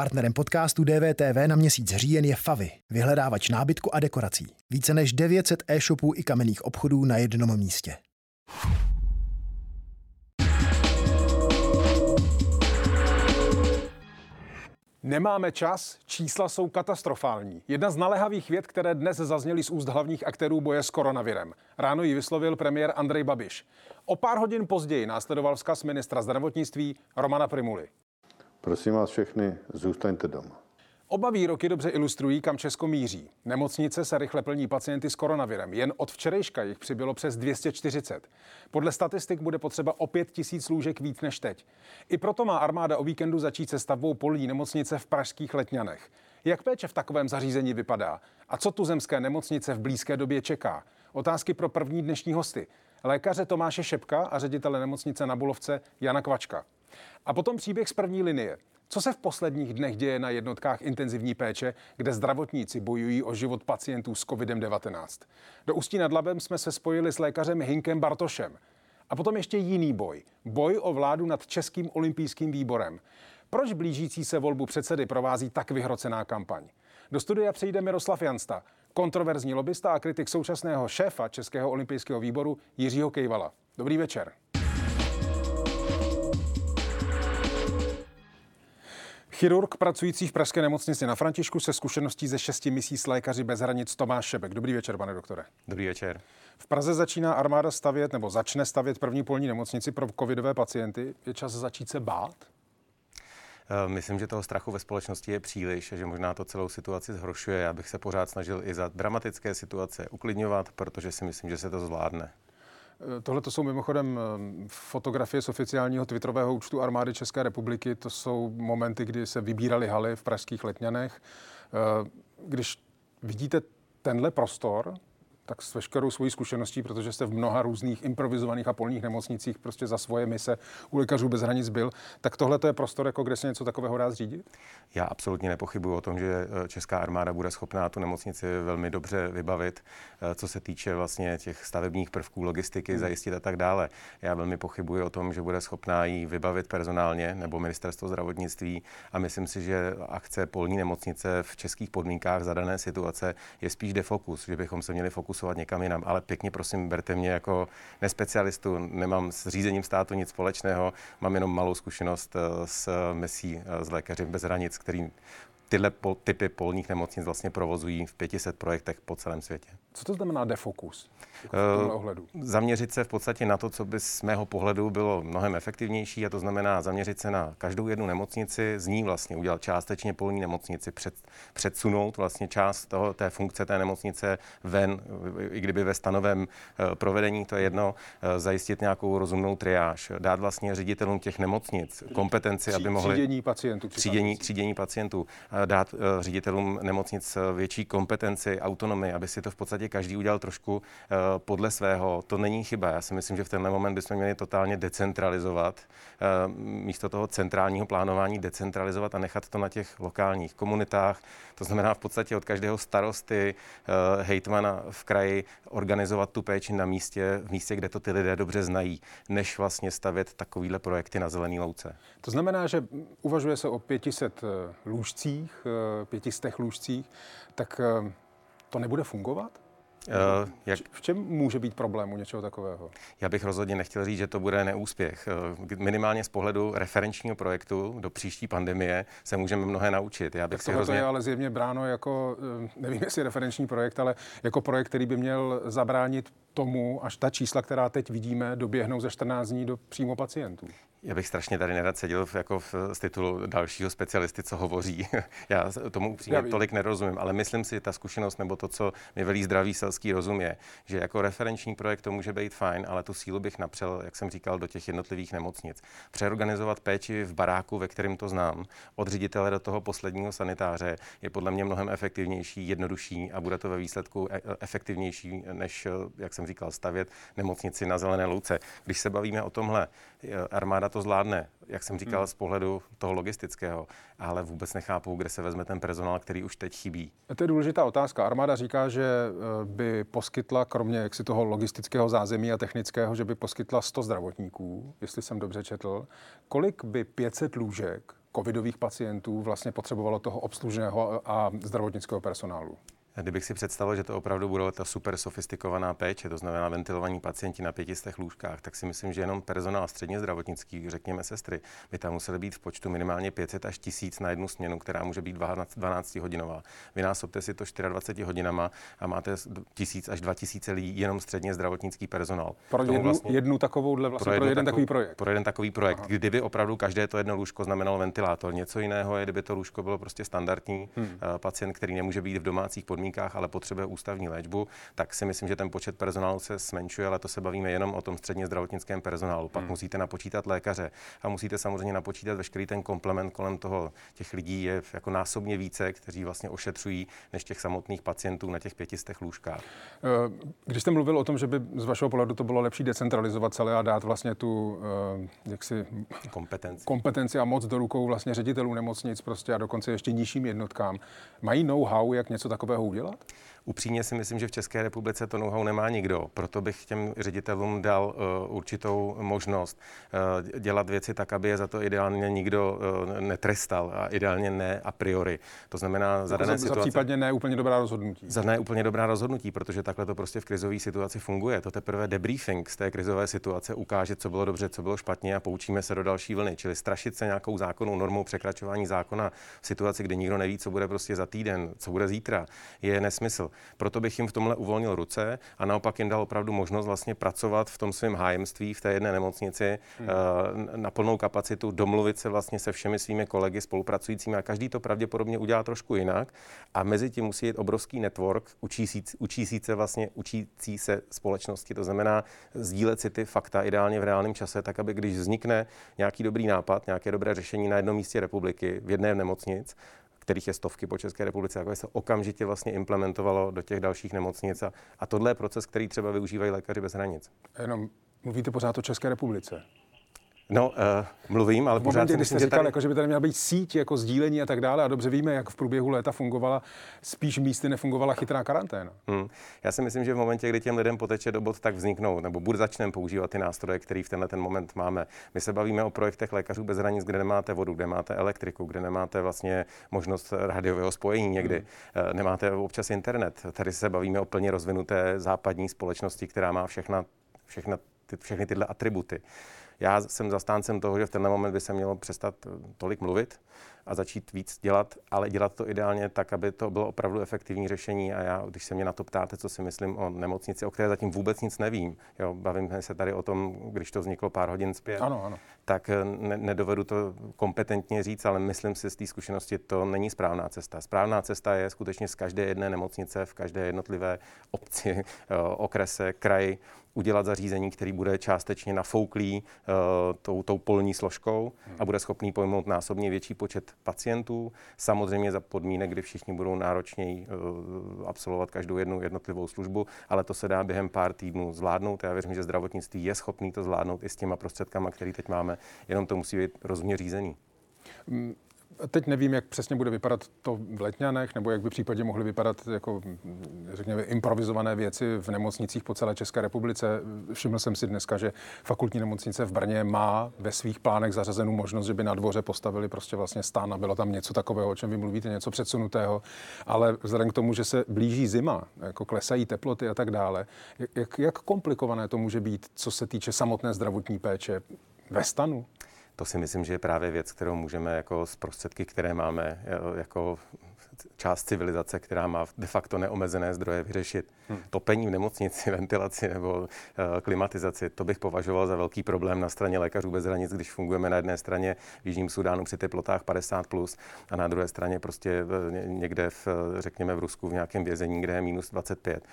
Partnerem podcastu DVTV na měsíc říjen je Favy, vyhledávač nábytku a dekorací. Více než 900 e-shopů i kamenných obchodů na jednom místě. Nemáme čas, čísla jsou katastrofální. Jedna z naléhavých věd, které dnes zazněly z úst hlavních aktérů boje s koronavirem. Ráno ji vyslovil premiér Andrej Babiš. O pár hodin později následoval vzkaz ministra zdravotnictví Romana Primuly. Prosím vás všechny, zůstaňte doma. Oba výroky dobře ilustrují, kam Česko míří. Nemocnice se rychle plní pacienty s koronavirem. Jen od včerejška jich přibylo přes 240. Podle statistik bude potřeba o 5 tisíc lůžek víc než teď. I proto má armáda o víkendu začít se stavbou polní nemocnice v pražských Letňanech. Jak péče v takovém zařízení vypadá? A co tu zemské nemocnice v blízké době čeká? Otázky pro první dnešní hosty. Lékaře Tomáše Šepka a ředitele nemocnice na Bulovce Jana Kvačka. A potom příběh z první linie. Co se v posledních dnech děje na jednotkách intenzivní péče, kde zdravotníci bojují o život pacientů s COVID-19? Do Ústí nad Labem jsme se spojili s lékařem Hinkem Bartošem. A potom ještě jiný boj. Boj o vládu nad Českým olympijským výborem. Proč blížící se volbu předsedy provází tak vyhrocená kampaň? Do studia přijde Miroslav Jansta, kontroverzní lobista a kritik současného šéfa Českého olympijského výboru Jiřího Kejvala. Dobrý večer. Chirurg pracující v Pražské nemocnici na Františku se zkušeností ze šesti misí s lékaři bez hranic Tomáš Šebek. Dobrý večer, pane doktore. Dobrý večer. V Praze začíná armáda stavět nebo začne stavět první polní nemocnici pro covidové pacienty. Je čas začít se bát? Eh, myslím, že toho strachu ve společnosti je příliš a že možná to celou situaci zhoršuje. Já bych se pořád snažil i za dramatické situace uklidňovat, protože si myslím, že se to zvládne. Eh, tohle to jsou mimochodem eh, fotografie z oficiálního twitterového účtu armády České republiky. To jsou momenty, kdy se vybírali haly v pražských letňanech. Eh, když vidíte tenhle prostor, tak s veškerou svojí zkušeností, protože jste v mnoha různých improvizovaných a polních nemocnicích prostě za svoje mise u lékařů bez hranic byl, tak tohle je prostor, jako kde se něco takového dá zřídit? Já absolutně nepochybuji o tom, že eh, česká armáda bude schopná tu nemocnici velmi dobře vybavit, eh, co se týče vlastně těch stavebních prvků, logistiky, hmm. zajistit a tak dále. Já velmi pochybuji o tom, že bude schopná ji vybavit personálně nebo ministerstvo zdravotnictví a myslím si, že akce polní nemocnice v českých podmínkách za dané situace je spíš defokus, že bychom se měli fokusovat fokusovat někam jinam. Ale pěkně prosím, berte mě jako nespecialistu, nemám s řízením státu nic společného, mám jenom malou zkušenost eh, s mesí eh, lékaři bez hranic, který tyhle typy polních nemocnic vlastně provozují v 500 projektech po celém světě. Co to znamená defokus? Jako v tomhle ohledu? Zaměřit se v podstatě na to, co by z mého pohledu bylo mnohem efektivnější, a to znamená zaměřit se na každou jednu nemocnici, z ní vlastně udělat částečně polní nemocnici, před, předsunout vlastně část toho, té funkce té nemocnice ven, i kdyby ve stanovém eh, provedení, to je jedno, eh, zajistit nějakou rozumnou triáž, dát vlastně ředitelům těch nemocnic kompetenci, aby mohli... Třídění pacientů. Třídění, třídění pacientů, dát eh, ředitelům nemocnic větší kompetenci, autonomii, aby si to v podstatě každý udělal trošku podle svého. To není chyba. Já si myslím, že v tenhle moment bychom měli totálně decentralizovat, eh, místo toho centrálního plánování decentralizovat a nechat to na těch lokálních komunitách. To znamená v podstatě od každého starosty, eh, hejtmana v kraji organizovat tu péči na místě, v místě, kde to ty lidé dobře znají, než vlastně stavět takovýhle projekty na zelený louce. To znamená, že uvažuje se o 500 eh, lůžcích, 500 lůžcích, tak to nebude fungovat? Uh, jak... V čem může být problém u něčeho takového? Já bych rozhodně nechtěl říct, že to bude neúspěch. Eh, minimálně z pohledu referenčního projektu do příští pandemie se můžeme mnohé naučit. Já bych tak si hrozně... je ale zjevně bráno jako, eh, nevím jestli referenční projekt, ale jako projekt, který by měl zabránit tomu, až ta čísla, která teď vidíme, doběhnou ze 14 dní do přímo pacientů. Já bych strašně tady nerad seděl v, jako v, z titulu dalšího specialisty, co hovoří. Já tomu upřímně tolik nerozumím, ale myslím si, že ta zkušenost nebo to, co mi velí zdravý selský rozum je, že jako referenční projekt to může být fajn, ale tu sílu bych napřel, jak jsem říkal, do těch jednotlivých nemocnic. Přeorganizovat péči v baráku, ve kterém to znám, od ředitele do toho posledního sanitáře je podle mě mnohem efektivnější, jednodušší a bude to ve výsledku e, e, efektivnější, než, jak jsem říkal, stavět nemocnici na zelené louce. Když se bavíme o tomhle, armáda to zvládne, jak jsem říkal, hmm. z pohledu toho logistického, ale vůbec nechápu, kde se vezme ten personál, který už teď chybí. To je důležitá otázka. Armáda říká, že eh, by poskytla, kromě jaksi toho logistického zázemí a technického, že by poskytla 100 zdravotníků, jestli jsem dobře četl. Kolik by 500 lůžek covidových pacientů vlastně potřebovalo toho obslužného a zdravotnického personálu? Kdybych si představil, že to opravdu bude ta super sofistikovaná péče, to znamená ventilovaní pacienti na pětistech lůžkách, tak si myslím, že jenom personál středně zdravotnický, řekněme sestry, by tam museli být v počtu minimálně 500 až 1000 na jednu směnu, která může být 12 hodinová. Vynásobte si to 24 hodinama a máte 1000 až 2000 lidí jenom středně zdravotnický personál. Pro jednu, vlastně, jednu takovou vlastně pro, pro jeden takový projekt. Pro jeden takový projekt. Aha. Kdyby opravdu každé to jedno lůžko znamenalo ventilátor, něco jiného je, kdyby to lůžko bylo prostě standardní hmm. uh, pacient, který nemůže být v domácích podmínkách podmínkách, ale potřebuje ústavní léčbu, tak si myslím, že ten počet personálu se zmenšuje, ale to se bavíme jenom o tom středně zdravotnickém personálu. Pak hmm. musíte napočítat lékaře a musíte samozřejmě napočítat veškerý ten komplement kolem toho. Těch lidí je jako násobně více, kteří vlastně ošetřují, než těch samotných pacientů na těch pětistech lůžkách. Eh, když jste mluvil o tom, že by z vašeho pohledu to bylo lepší decentralizovat celé a dát vlastně tu eh, jaksi kompetenci. kompetenci a moc do rukou vlastně ředitelů nemocnic prostě a dokonce ještě nižším jednotkám. Mají know-how, jak něco takového udělat? Upřímně si myslím, že v České republice to know-how nemá nikdo. Proto bych těm ředitelům dal uh, určitou možnost uh, dělat věci tak, aby je za to ideálně nikdo uh, netrestal a ideálně ne a priori. To znamená za dané za, situace... Za případně ne úplně dobrá rozhodnutí. Za ne úplně dobrá rozhodnutí, protože takhle to prostě v krizové situaci funguje. To teprve debriefing z té krizové situace ukáže, co bylo dobře, co bylo špatně a poučíme se do další vlny. Čili strašit se nějakou zákonnou normou překračování zákona v situaci, kdy nikdo neví, co bude prostě za týden, co bude zítra, je nesmysl. Proto bych jim v tomhle uvolnil ruce a naopak jim dal opravdu možnost vlastně pracovat v tom svém hájemství v té jedné nemocnici hmm. Eh, na plnou kapacitu, domluvit se vlastně se všemi svými kolegy spolupracujícími a každý to pravděpodobně udělá trošku jinak a mezi tím musí jít obrovský network učící, učící se vlastně učící se společnosti, to znamená sdílet si ty fakta ideálně v reálném čase, tak aby když vznikne nějaký dobrý nápad, nějaké dobré řešení na jednom místě republiky, v jedné nemocnic, kterých je stovky po České republice, jako se okamžitě vlastně implementovalo do těch dalších nemocnic. A, a tohle je proces, který třeba využívají lékaři bez hranic. Jenom mluvíte pořád o České republice. No, uh, mluvím, ale v pořád momentě, kdy jste říkal, tady... jako, že by tady měla být síť jako sdílení a tak dále, a dobře víme, jak v průběhu léta fungovala, spíš místy nefungovala chytrá karanténa. Hmm. Já si myslím, že v momentě, kdy těm lidem poteče do bod, tak vzniknou, nebo bude začneme používat ty nástroje, které v tenhle ten moment máme. My se bavíme o projektech lékařů bez hranic, kde nemáte vodu, kde máte elektriku, kde nemáte vlastně možnost radiového spojení někdy, hmm. nemáte občas internet. Tady se bavíme o plně rozvinuté západní společnosti, která má všechna, všechna ty, všechny tyhle atributy. Já jsem zastáncem toho, že v tenhle moment by se mělo přestat eh, tolik mluvit a začít víc dělat, ale dělat to ideálně tak, aby to bylo opravdu efektivní řešení. A já, když se mě na to ptáte, co si myslím o nemocnici, o které zatím vůbec nic nevím, jo, bavíme se tady o tom, když to vzniklo pár hodin zpět, ano, ano. tak eh, ne, nedovedu to kompetentně říct, ale myslím si z té zkušenosti, to není správná cesta. Správná cesta je skutečně z každé jedné nemocnice, v každé jednotlivé obci, eh, okrese, kraji, udělat zařízení, který bude částečně nafouklý uh, tou, tou polní složkou a bude schopný pojmout násobně větší počet pacientů. Samozřejmě za podmínek, kdy všichni budou náročněji uh, absolvovat každou jednu jednotlivou službu, ale to se dá během pár týdnů zvládnout. Já věřím, že zdravotnictví je schopný to zvládnout i s těma prostředkama, které teď máme, jenom to musí být rozumně řízený. Teď nevím, jak přesně bude vypadat to v Letňanech, nebo jak by případně mohly vypadat jako, řekněme, improvizované věci v nemocnicích po celé České republice. Všiml jsem si dneska, že fakultní nemocnice v Brně má ve svých plánech zařazenou možnost, že by na dvoře postavili prostě vlastně stán a bylo tam něco takového, o čem vy mluvíte, něco předsunutého. Ale vzhledem k tomu, že se blíží zima, jako klesají teploty a tak dále, jak, jak komplikované to může být, co se týče samotné zdravotní péče ve stanu? To si myslím, že je právě věc, kterou můžeme jako z prostředky, které máme jako část civilizace, která má de facto neomezené zdroje vyřešit. Hmm. Topení v nemocnici, ventilaci nebo uh, klimatizaci, to bych považoval za velký problém na straně lékařů bez hranic, když fungujeme na jedné straně v Jižním Sudánu při teplotách 50 plus a na druhé straně prostě někde v, řekněme v Rusku v nějakém vězení, kde je minus 25.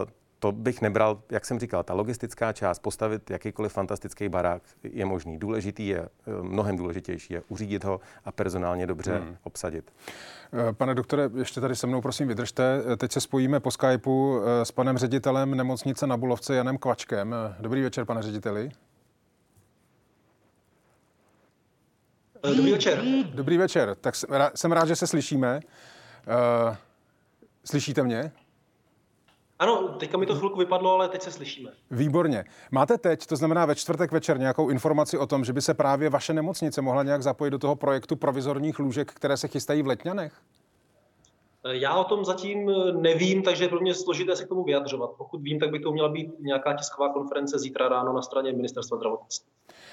Uh, to bych nebral, jak jsem říkal, ta logistická část, postavit jakýkoliv fantastický barák je možný. Důležitý je, eh, mnohem důležitější je uřídit ho a personálně dobře hmm. obsadit. Eh, pane doktore, ještě tady se mnou prosím vydržte. Eh, teď se spojíme po Skypeu s panem ředitelem nemocnice na Bulovce Janem Kvačkem. Dobrý večer, pane řediteli. Dobrý večer. Dobrý večer. Tak jsem rád, že se slyšíme. Slyšíte mě? Ano, teďka mi to chvilku vypadlo, ale teď se slyšíme. Výborně. Máte teď, to znamená ve čtvrtek večer, nějakou informaci o tom, že by se právě vaše nemocnice mohla nějak zapojit do toho projektu provizorních lůžek, které se chystají v Letňanech? Já o tom zatím nevím, takže je pro mě složité se k tomu vyjadřovat. Pokud vím, tak by to měla být nějaká tisková konference zítra ráno na straně ministerstva zdravotnictví.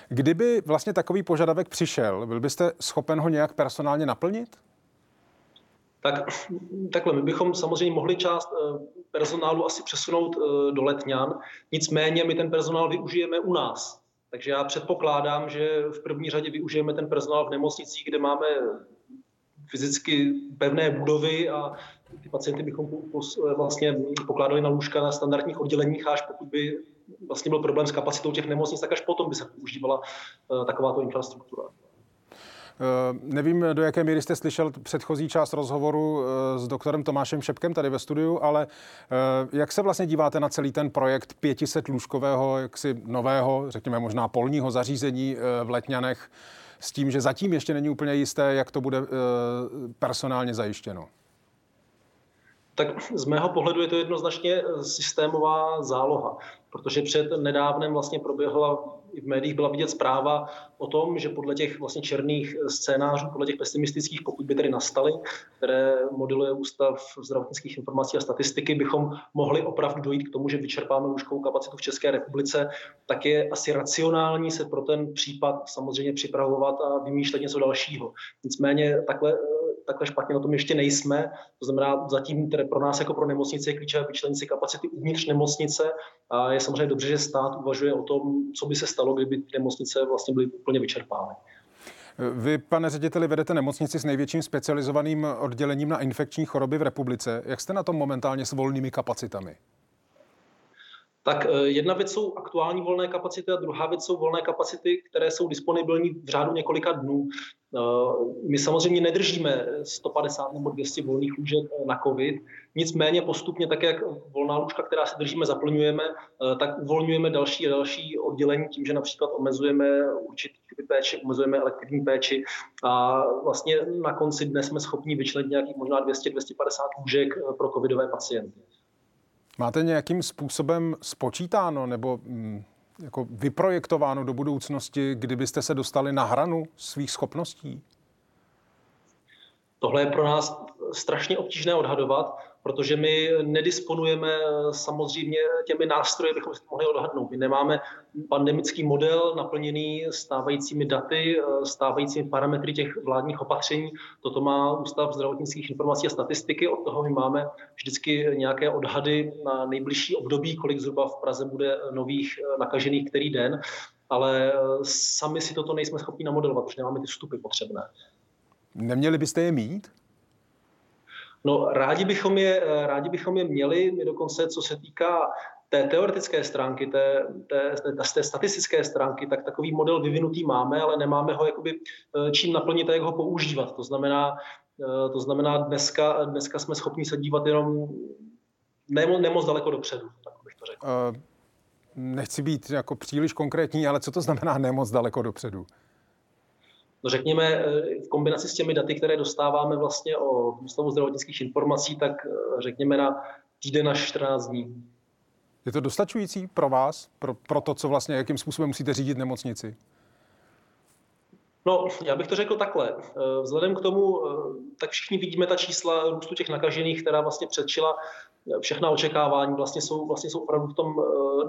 Kdyby vlastně takový požadavek přišel, byl byste schopen ho nějak personálně naplnit? Tak takhle, my bychom samozřejmě mohli část eh, personálu asi přesunout eh, do Letňan, nicméně my ten personál využijeme u nás. Takže já předpokládám, že v první řadě využijeme ten personál v nemocnicích, kde máme fyzicky pevné budovy a ty pacienty bychom vlastně pokládali na lůžka na standardních odděleních, až pokud by vlastně byl problém s kapacitou těch nemocnic, tak až potom by se používala eh, takováto infrastruktura. Uh, nevím, do jaké míry jste slyšel předchozí část rozhovoru uh, s doktorem Tomášem Šepkem tady ve studiu, ale uh, jak se vlastně díváte na celý ten projekt 500 lůžkového, jaksi nového, řekněme možná polního zařízení v Letňanech, s tím, že zatím ještě není úplně jisté, jak to bude personálně zajištěno? Tak z mého pohledu je to jednoznačně systémová záloha, protože před nedávnem vlastně proběhla i v médiích byla vidět zpráva o tom, že podle těch vlastně černých scénářů, podle těch pesimistických, pokud by tedy nastaly, které modeluje Ústav zdravotnických informací a statistiky, bychom mohli opravdu dojít k tomu, že vyčerpáme lůžkovou kapacitu v České republice, tak je asi racionální se pro ten případ samozřejmě připravovat a vymýšlet něco dalšího. Nicméně takhle takhle špatně na tom ještě nejsme. To znamená, zatím tedy pro nás jako pro nemocnice je klíčové vyčlenit si kapacity uvnitř nemocnice a je samozřejmě dobře, že stát uvažuje o tom, co by se stalo, kdyby nemocnice vlastně byly úplně vyčerpány. Vy, pane řediteli, vedete nemocnici s největším specializovaným oddělením na infekční choroby v republice. Jak jste na tom momentálně s volnými kapacitami? Tak eh, jedna věc jsou aktuální volné kapacity a druhá věc jsou volné kapacity, které jsou disponibilní v řádu několika dnů. Eh, my samozřejmě nedržíme 150 nebo 200 volných lůžek eh, na COVID, nicméně postupně, tak jak volná lůžka, která se držíme, zaplňujeme, tak uvolňujeme další a další oddělení tím, že například omezujeme určitý typy péči, omezujeme elektivní péči a vlastně na konci dne jsme schopni vyčlenit nějakých možná 200-250 lůžek pro covidové pacienty. Máte nějakým způsobem spočítáno nebo mm, jako vyprojektováno do budoucnosti, kdybyste se dostali na hranu svých schopností? Tohle je pro nás strašně obtížné odhadovat, protože my nedisponujeme samozřejmě těmi nástroji, abychom si to mohli odhadnout. My nemáme pandemický model naplněný stávajícími daty, stávajícími parametry těch vládních opatření. Toto má Ústav zdravotnických informací a statistiky. Od toho my máme vždycky nějaké odhady na nejbližší období, kolik zhruba v Praze bude nových nakažených který den ale sami si toto nejsme schopni namodelovat, protože nemáme ty vstupy potřebné. Neměli byste je mít? No, rádi bychom je, eh, rádi bychom je měli, my dokonce, co se týká té teoretické stránky, té, té, té, té statistické stránky, tak takový model vyvinutý máme, ale nemáme ho jakoby eh, čím naplnit a jak ho používat. To znamená, eh, to znamená dneska, dneska jsme schopni se dívat jenom nemo, nemoc daleko dopředu, tak bych to řekl. Uh, nechci být jako příliš konkrétní, ale co to znamená nemoc daleko dopředu? No řekněme, eh, v kombinaci s těmi daty, které dostáváme vlastně o Ústavu zdravotnických informací, tak eh, řekněme na týden až 14 dní. Je to dostačující pro vás, pro, pro to, co vlastně, jakým způsobem musíte řídit nemocnici? No, já bych to řekl takhle. Eh, vzhledem k tomu, tak všichni vidíme ta čísla růstu těch nakažených, která vlastně předčila všechna očekávání, vlastně jsou, vlastně jsou opravdu v tom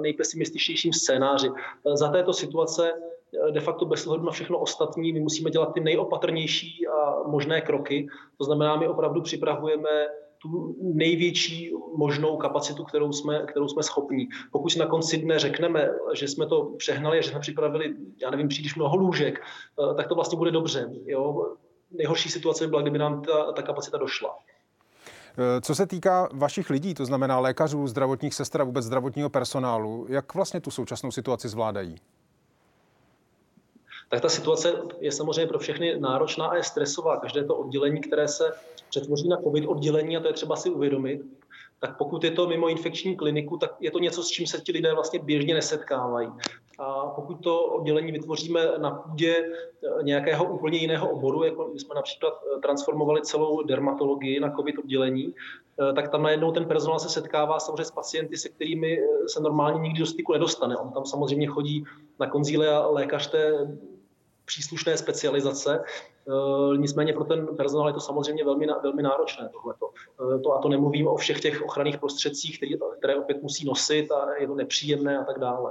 nejpesimističtějším scénáři. Za této situace de facto bez ohledu na všechno ostatní, my musíme dělat ty nejopatrnější a možné kroky. To znamená, my opravdu připravujeme tu největší možnou kapacitu, kterou jsme, kterou jsme schopní. Pokud si na konci dne řekneme, že jsme to přehnali, že jsme připravili, já nevím, příliš mnoho lůžek, eh, tak to vlastně bude dobře. Jo? Nejhorší situace by byla, kdyby nám ta, ta kapacita došla. Eh, co se týká vašich lidí, to znamená lékařů, zdravotních sester a vůbec zdravotního personálu, jak vlastně tu současnou situaci zvládají? Tak ta situace je samozřejmě pro všechny náročná a je stresová. Každé to oddělení, které se přetvoří na COVID oddělení, a to je třeba si uvědomit, tak pokud je to mimo infekční kliniku, tak je to něco, s čím se ti lidé vlastně běžně nesetkávají. A pokud to oddělení vytvoříme na půdě eh, nějakého úplně jiného oboru, jako my jsme například eh, transformovali celou dermatologii na COVID oddělení, eh, tak tam najednou ten personál se setkává samozřejmě s pacienty, se kterými se normálně nikdy do styku nedostane. On tam samozřejmě chodí na konzíle a lékař té příslušné specializace. Nicméně pro ten personál je to samozřejmě velmi, velmi náročné tohleto. To, a to nemluvím o všech těch ochranných prostředcích, které, které opět musí nosit a je to nepříjemné a tak dále.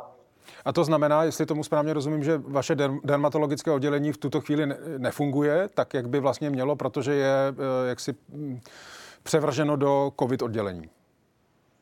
A to znamená, jestli tomu správně rozumím, že vaše dermatologické oddělení v tuto chvíli nefunguje tak, jak by vlastně mělo, protože je eh, jaksi hm, převrženo do COVID oddělení.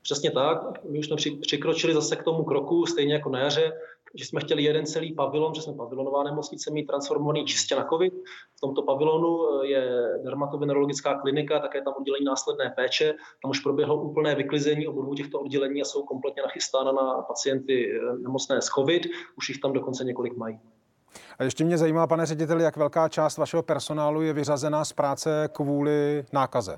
Přesně tak. My už jsme přikročili zase k tomu kroku, stejně jako na jaře že jsme chtěli jeden celý pavilon, že jsme pavilonová nemocnice mít transformovaný čistě na COVID. V tomto pavilonu eh, je dermatovenerologická klinika, také tam oddělení následné péče. Tam už proběhlo úplné vyklizení obou těchto oddělení a jsou kompletně nachystána na pacienty eh, nemocné s COVID. Už jich tam dokonce několik mají. A ještě mě zajímá, pane řediteli, jak velká část vašeho personálu je vyřazená z práce kvůli nákaze?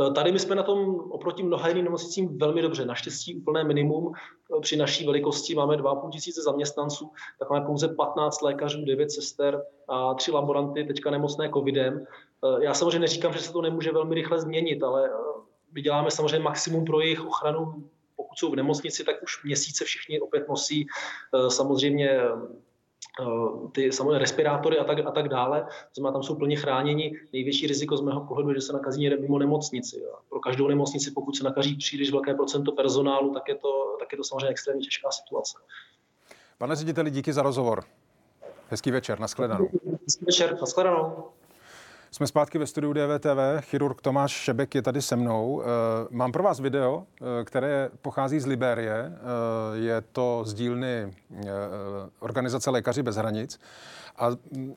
Eh, tady my jsme na tom oproti mnoha jiným nemocnicím velmi dobře. Naštěstí úplné minimum. Eh, při naší velikosti máme 2,5 tisíce zaměstnanců, tak máme pouze 15 lékařů, 9 sester a 3 laboranty, teďka nemocné covidem. Eh, já samozřejmě neříkám, že se to nemůže velmi rychle změnit, ale my děláme samozřejmě maximum pro jejich ochranu. Pokud jsou v nemocnici, tak už měsíce všichni opět nosí samozřejmě ty samozřejmě respirátory a tak, a tak dále. Znamená, tam jsou plně chráněni. Největší riziko z mého pohledu je, že se nakazí někde mimo nemocnici. A pro každou nemocnici, pokud se nakazí příliš velké procento personálu, tak je to, tak je to samozřejmě extrémně těžká situace. Pane řediteli, díky za rozhovor. Hezký večer, nashledanou. Hezký večer, nashledanou. Jsme zpátky ve studiu DVTV. Chirurg Tomáš Šebek je tady se mnou. Eh, mám pro vás video, eh, které pochází z Liberie. Eh, je to z dílny organizace Lékaři bez hranic. A mm,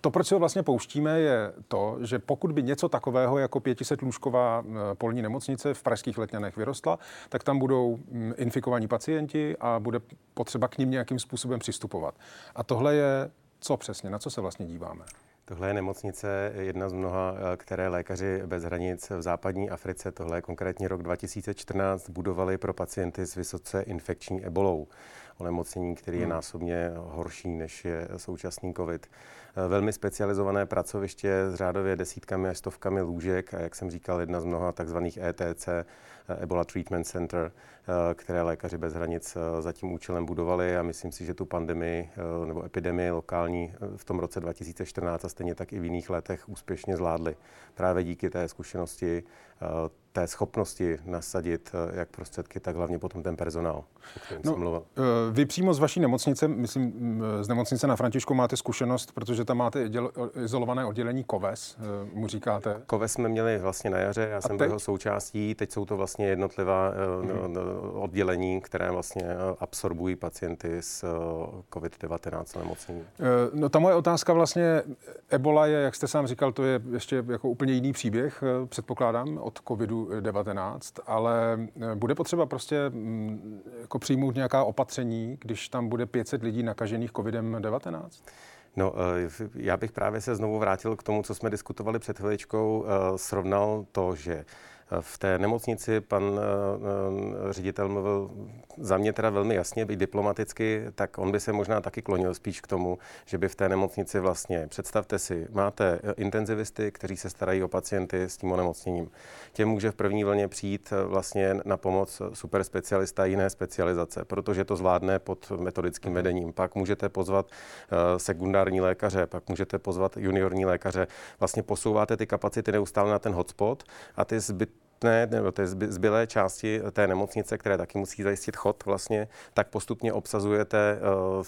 to, proč si ho vlastně pouštíme, je to, že pokud by něco takového jako 500 lůžková polní nemocnice v pražských letňanech vyrostla, tak tam budou mm, infikovaní pacienti a bude potřeba k ním nějakým způsobem přistupovat. A tohle je co přesně? Na co se vlastně díváme? Tohle je nemocnice, jedna z mnoha, eh, které lékaři bez hranic v západní Africe, tohle je konkrétně rok 2014, budovali pro pacienty s vysoce infekční ebolou onemocnění, který je hmm. násobně horší než je současný COVID. Eh, velmi specializované pracoviště s řádově desítkami až stovkami lůžek a jak jsem říkal, jedna z mnoha takzvaných ETC, eh, Ebola Treatment Center, eh, které lékaři bez hranic za tím účelem budovali a myslím si, že tu pandemii nebo epidemii lokální v tom roce 2014 a stejně tak i v jiných letech úspěšně zvládli. Právě díky té zkušenosti té schopnosti nasadit eh, jak prostředky, tak hlavně potom ten personál, o kterém no, jsem mluvil. Eh, vy přímo z vaší nemocnice, myslím, mm, z nemocnice na Františku máte zkušenost, protože tam máte izolované oddělení KOVES, eh, mu říkáte. KOVES jsme měli vlastně na jaře, já jsem byl jeho součástí, teď jsou to vlastně jednotlivá mm-hmm. oddělení, které vlastně absorbují pacienty s COVID-19 nemocnění. No ta moje otázka vlastně, Ebola je, jak jste sám říkal, to je ještě jako úplně jiný příběh, předpokládám, od COVID-19, ale eh, bude potřeba prostě mm, jako přijmout nějaká opatření, když tam bude 500 lidí nakažených COVID-19? No, eh, já bych právě se znovu vrátil k tomu, co jsme diskutovali před chviličkou, eh, srovnal to, že v té nemocnici pan eh, eh, ředitel mluvil za mě teda velmi jasně, být diplomaticky, tak on by se možná taky klonil spíš k tomu, že by v té nemocnici vlastně, představte si, máte eh, intenzivisty, kteří se starají o pacienty s tím onemocněním. Těm může v první vlně přijít vlastně na pomoc super specialista jiné specializace, protože to zvládne pod metodickým vedením. Pak můžete pozvat sekundární lékaře, pak můžete pozvat juniorní lékaře. Vlastně posouváte ty kapacity neustále na ten hotspot a ty zbyt dostupné, nebo té zbylé části té nemocnice, které taky musí zajistit chod vlastně, tak postupně obsazujete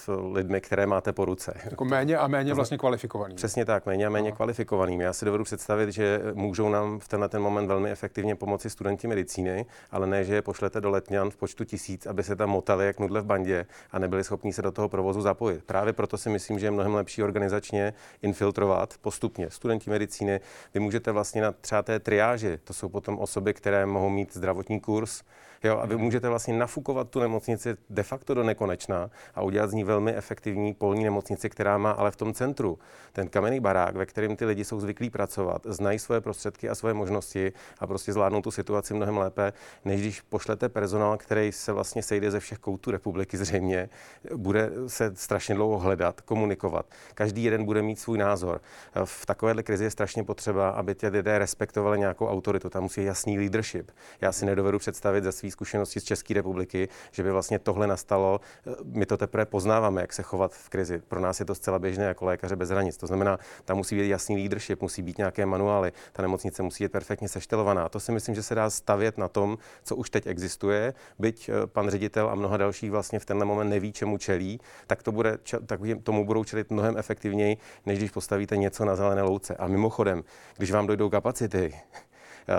uh, lidmi, které máte po ruce. Jako méně a méně vlastně kvalifikovaný. Přesně tak, méně a méně Aha. kvalifikovaným. Já si dovedu představit, že můžou nám v tenhle ten moment velmi efektivně pomoci studenti medicíny, ale ne, že je pošlete do Letňan v počtu tisíc, aby se tam motali jak nudle v bandě a nebyli schopni se do toho provozu zapojit. Právě proto si myslím, že je mnohem lepší organizačně infiltrovat postupně studenti medicíny. Vy můžete vlastně na třeba té triáži, to jsou potom osoby, osoby, které mohou mít zdravotní kurz, Jo, a vy můžete vlastně nafukovat tu nemocnici de facto do nekonečna a udělat z ní velmi efektivní polní nemocnici, která má ale v tom centru ten kamenný barák, ve kterém ty lidi jsou zvyklí pracovat, znají svoje prostředky a svoje možnosti a prostě zvládnou tu situaci mnohem lépe, než když pošlete personál, který se vlastně sejde ze všech koutů republiky zřejmě, bude se strašně dlouho hledat, komunikovat. Každý jeden bude mít svůj názor. V takovéhle krizi je strašně potřeba, aby ty lidé respektovali nějakou autoritu. Tam musí jasný leadership. Já si nedovedu představit ze zkušenosti z České republiky, že by vlastně tohle nastalo. My to teprve poznáváme, jak se chovat v krizi. Pro nás je to zcela běžné jako lékaře bez hranic. To znamená, tam musí být jasný leadership, musí být nějaké manuály, ta nemocnice musí být perfektně seštelovaná. To si myslím, že se dá stavět na tom, co už teď existuje, byť eh, pan ředitel a mnoha dalších vlastně v tenhle moment neví, čemu čelí, tak, to bude, tak tomu budou čelit mnohem efektivněji, než když postavíte něco na zelené louce. A mimochodem, když vám dojdou kapacity,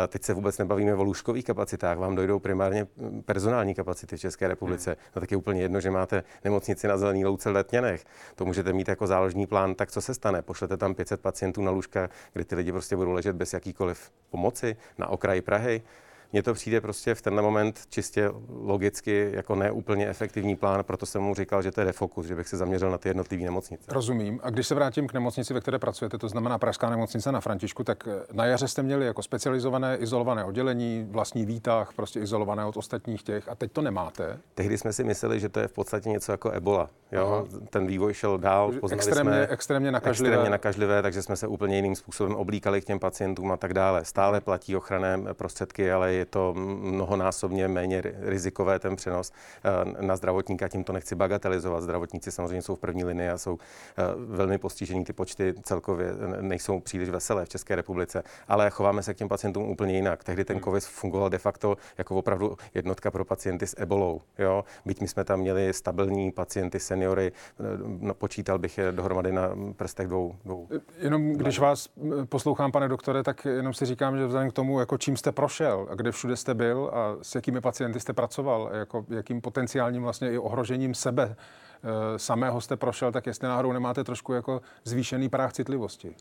teď se vůbec nebavíme o lůžkových kapacitách, vám dojdou primárně personální kapacity v České republice. Hmm. No tak je úplně jedno, že máte nemocnici na Zelený louce v Letněnech. To můžete mít jako záložní plán, tak co se stane? Pošlete tam 500 pacientů na lůžka, kde ty lidi prostě budou ležet bez jakýkoliv pomoci na okraji Prahy mně to přijde prostě v tenhle moment čistě logicky jako neúplně efektivní plán, proto jsem mu říkal, že to je defokus, že bych se zaměřil na ty jednotlivé nemocnice. Rozumím. A když se vrátím k nemocnici, ve které pracujete, to znamená Pražská nemocnice na Františku, tak eh, na jaře jste měli jako specializované izolované oddělení, vlastní výtah, prostě izolované od ostatních těch, a teď to nemáte. Tehdy jsme si mysleli, že to je v podstatě něco jako Ebola. Jo? Ten vývoj šel dál, poznali extrémně, jsme extrémně nakažlivé. extrémně nakažlivé, takže jsme se úplně jiným způsobem oblíkali k těm pacientům a tak dále. Stále platí ochranné prostředky, ale je to mnohonásobně méně rizikové ten přenos eh, na zdravotníka. Tím to nechci bagatelizovat. Zdravotníci samozřejmě jsou v první linii a jsou eh, velmi postižení. Ty počty celkově nejsou příliš veselé v České republice, ale chováme se k těm pacientům úplně jinak. Tehdy ten hmm. COVID fungoval de facto jako opravdu jednotka pro pacienty s ebolou. Jo? Byť my jsme tam měli stabilní pacienty, seniory, eh, no, počítal bych je dohromady na prstech dvou. dvou. Jenom když vás poslouchám, pane doktore, tak jenom si říkám, že vzhledem k tomu, jako čím jste prošel a kde všude jste byl a s jakými pacienty jste pracoval, jako jakým potenciálním vlastně i ohrožením sebe eh, samého jste prošel, tak jestli náhodou nemáte trošku jako zvýšený práh citlivosti.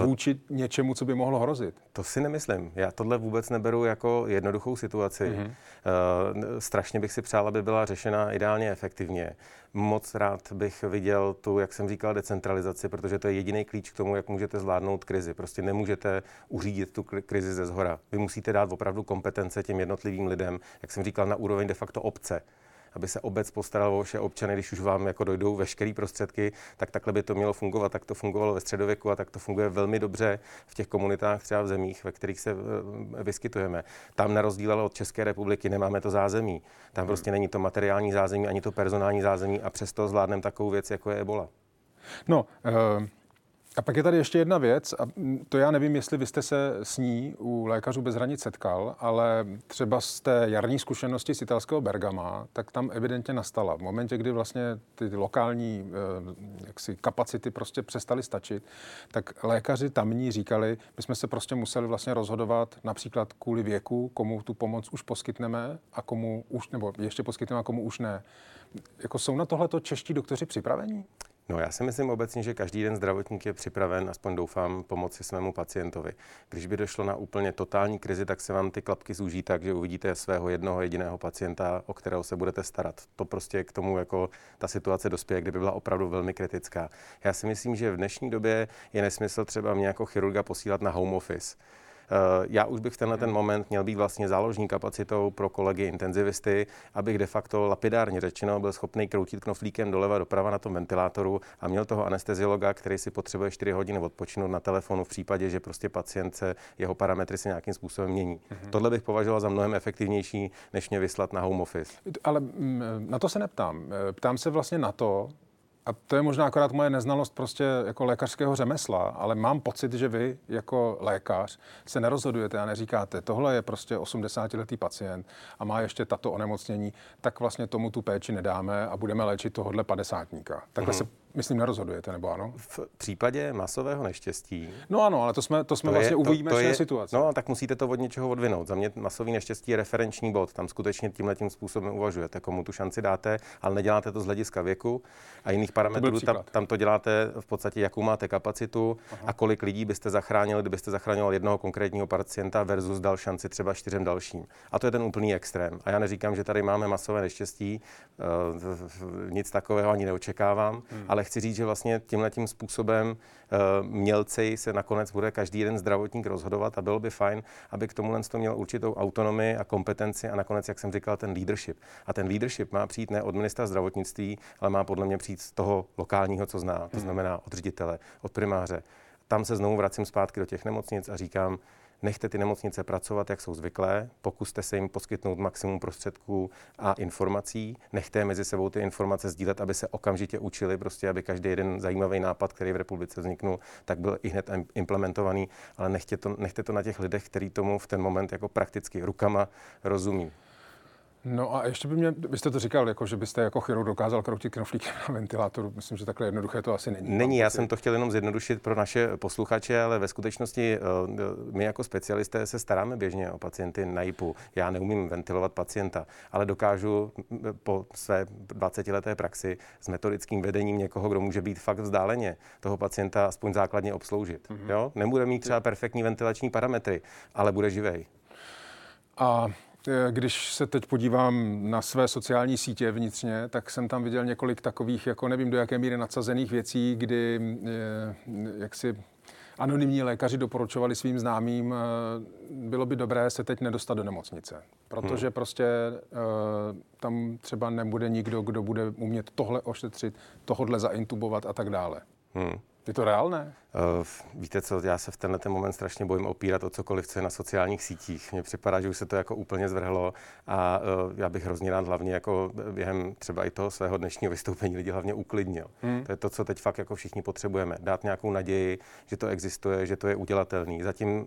Uh, vůči něčemu, co by mohlo hrozit? To si nemyslím. Já tohle vůbec neberu jako jednoduchou situaci. Uh, strašně bych si přál, aby byla řešena ideálně efektivně. Moc rád bych viděl tu, jak jsem říkal, decentralizaci, protože to je jediný klíč k tomu, jak můžete zvládnout krizi. Prostě nemůžete uřídit tu krizi ze zhora. Vy musíte dát opravdu kompetence těm jednotlivým lidem, jak jsem říkal, na úroveň de facto obce aby se obec postarala o vše občany, když už vám jako dojdou veškeré prostředky, tak takhle by to mělo fungovat. Tak to fungovalo ve středověku a tak to funguje velmi dobře v těch komunitách, třeba v zemích, ve kterých se eh, vyskytujeme. Tam na rozdíl od České republiky nemáme to zázemí. Tam prostě není to materiální zázemí ani to personální zázemí a přesto zvládneme takovou věc, jako je Ebola. No, uh... A pak je tady ještě jedna věc, a to já nevím, jestli vy jste se s ní u lékařů bez hranic setkal, ale třeba z té jarní zkušenosti z italského Bergama, tak tam evidentně nastala. V momentě, kdy vlastně ty lokální eh, jaksi, kapacity prostě přestaly stačit, tak lékaři tamní říkali, my jsme se prostě museli vlastně rozhodovat například kvůli věku, komu tu pomoc už poskytneme a komu už, nebo ještě poskytneme a komu už ne. Jako jsou na tohleto čeští doktoři připravení? No já si myslím obecně, že každý den zdravotník je připraven, aspoň doufám, pomoci svému pacientovi. Když by došlo na úplně totální krizi, tak se vám ty klapky zúží tak, že uvidíte svého jednoho jediného pacienta, o kterého se budete starat. To prostě k tomu jako ta situace dospěje, kdyby byla opravdu velmi kritická. Já si myslím, že v dnešní době je nesmysl třeba mě jako chirurga posílat na home office. Já už bych v tenhle ten moment měl být vlastně záložní kapacitou pro kolegy intenzivisty, abych de facto lapidárně řečeno byl schopný kroutit knoflíkem doleva doprava na tom ventilátoru a měl toho anesteziologa, který si potřebuje 4 hodiny odpočinout na telefonu v případě, že prostě pacient se, jeho parametry se nějakým způsobem mění. Mm-hmm. Tohle bych považoval za mnohem efektivnější, než mě vyslat na home office. Ale mm, na to se neptám. Ptám se vlastně na to, a to je možná akorát moje neznalost prostě jako lékařského řemesla, ale mám pocit, že vy jako lékař se nerozhodujete a neříkáte, tohle je prostě 80-letý pacient a má ještě tato onemocnění, tak vlastně tomu tu péči nedáme a budeme léčit tohohle padesátníka. Takhle uh-huh. se myslím, nerozhodujete, nebo ano? V případě masového neštěstí. No ano, ale to jsme, to jsme to vlastně je, uvidíme to je, situaci. No, tak musíte to od něčeho odvinout. Za mě masový neštěstí je referenční bod. Tam skutečně tímhle tím způsobem uvažujete, komu tu šanci dáte, ale neděláte to z hlediska věku a jiných parametrů. Tam, tam to děláte v podstatě, jakou máte kapacitu Aha. a kolik lidí byste zachránili, kdybyste zachránil jednoho konkrétního pacienta versus dal šanci třeba čtyřem dalším. A to je ten úplný extrém. A já neříkám, že tady máme masové neštěstí, uh, nic takového ani neočekávám, hmm. ale chci říct, že vlastně tímhle tím způsobem uh, mělcej se nakonec bude každý jeden zdravotník rozhodovat a bylo by fajn, aby k tomu to měl určitou autonomii a kompetenci a nakonec, jak jsem říkal, ten leadership. A ten leadership má přijít ne od ministra zdravotnictví, ale má podle mě přijít z toho lokálního, co zná, to hmm. znamená od ředitele, od primáře. Tam se znovu vracím zpátky do těch nemocnic a říkám, nechte ty nemocnice pracovat, jak jsou zvyklé, pokuste se jim poskytnout maximum prostředků a informací, nechte mezi sebou ty informace sdílet, aby se okamžitě učili, prostě aby každý jeden zajímavý nápad, který v republice vzniknul, tak byl i hned implementovaný, ale nechte to, nechte to na těch lidech, kteří tomu v ten moment jako prakticky rukama rozumí. No a ještě by mě, byste to říkal, jako, že byste jako chirurg dokázal kroutit knoflíkem na ventilátoru. Myslím, že takhle jednoduché to asi není. Není, já jsem to chtěl jenom zjednodušit pro naše posluchače, ale ve skutečnosti eh, my jako specialisté se staráme běžně o pacienty na IPu. Já neumím ventilovat pacienta, ale dokážu po své 20 leté praxi s metodickým vedením někoho, kdo může být fakt vzdáleně toho pacienta aspoň základně obsloužit. Mm-hmm. Jo? Nebude mít třeba perfektní ventilační parametry, ale bude živej. A Eh, když se teď podívám na své sociální sítě vnitřně, tak jsem tam viděl několik takových, jako nevím do jaké míry nadsazených věcí, kdy eh, jak si anonymní lékaři doporučovali svým známým, eh, bylo by dobré se teď nedostat do nemocnice, protože hmm. prostě tam třeba nebude nikdo, kdo bude umět tohle ošetřit, tohle zaintubovat a tak dále. Hmm. Je to reálné? Uh, víte co, já se v tenhle ten moment strašně bojím opírat o cokoliv, co je na sociálních sítích. Mně připadá, že už se to jako úplně zvrhlo a uh, já bych hrozně rád hlavně jako během třeba i toho svého dnešního vystoupení lidi hlavně uklidnil. Hmm. To je to, co teď fakt jako všichni potřebujeme. Dát nějakou naději, že to existuje, že to je udělatelný. Zatím uh,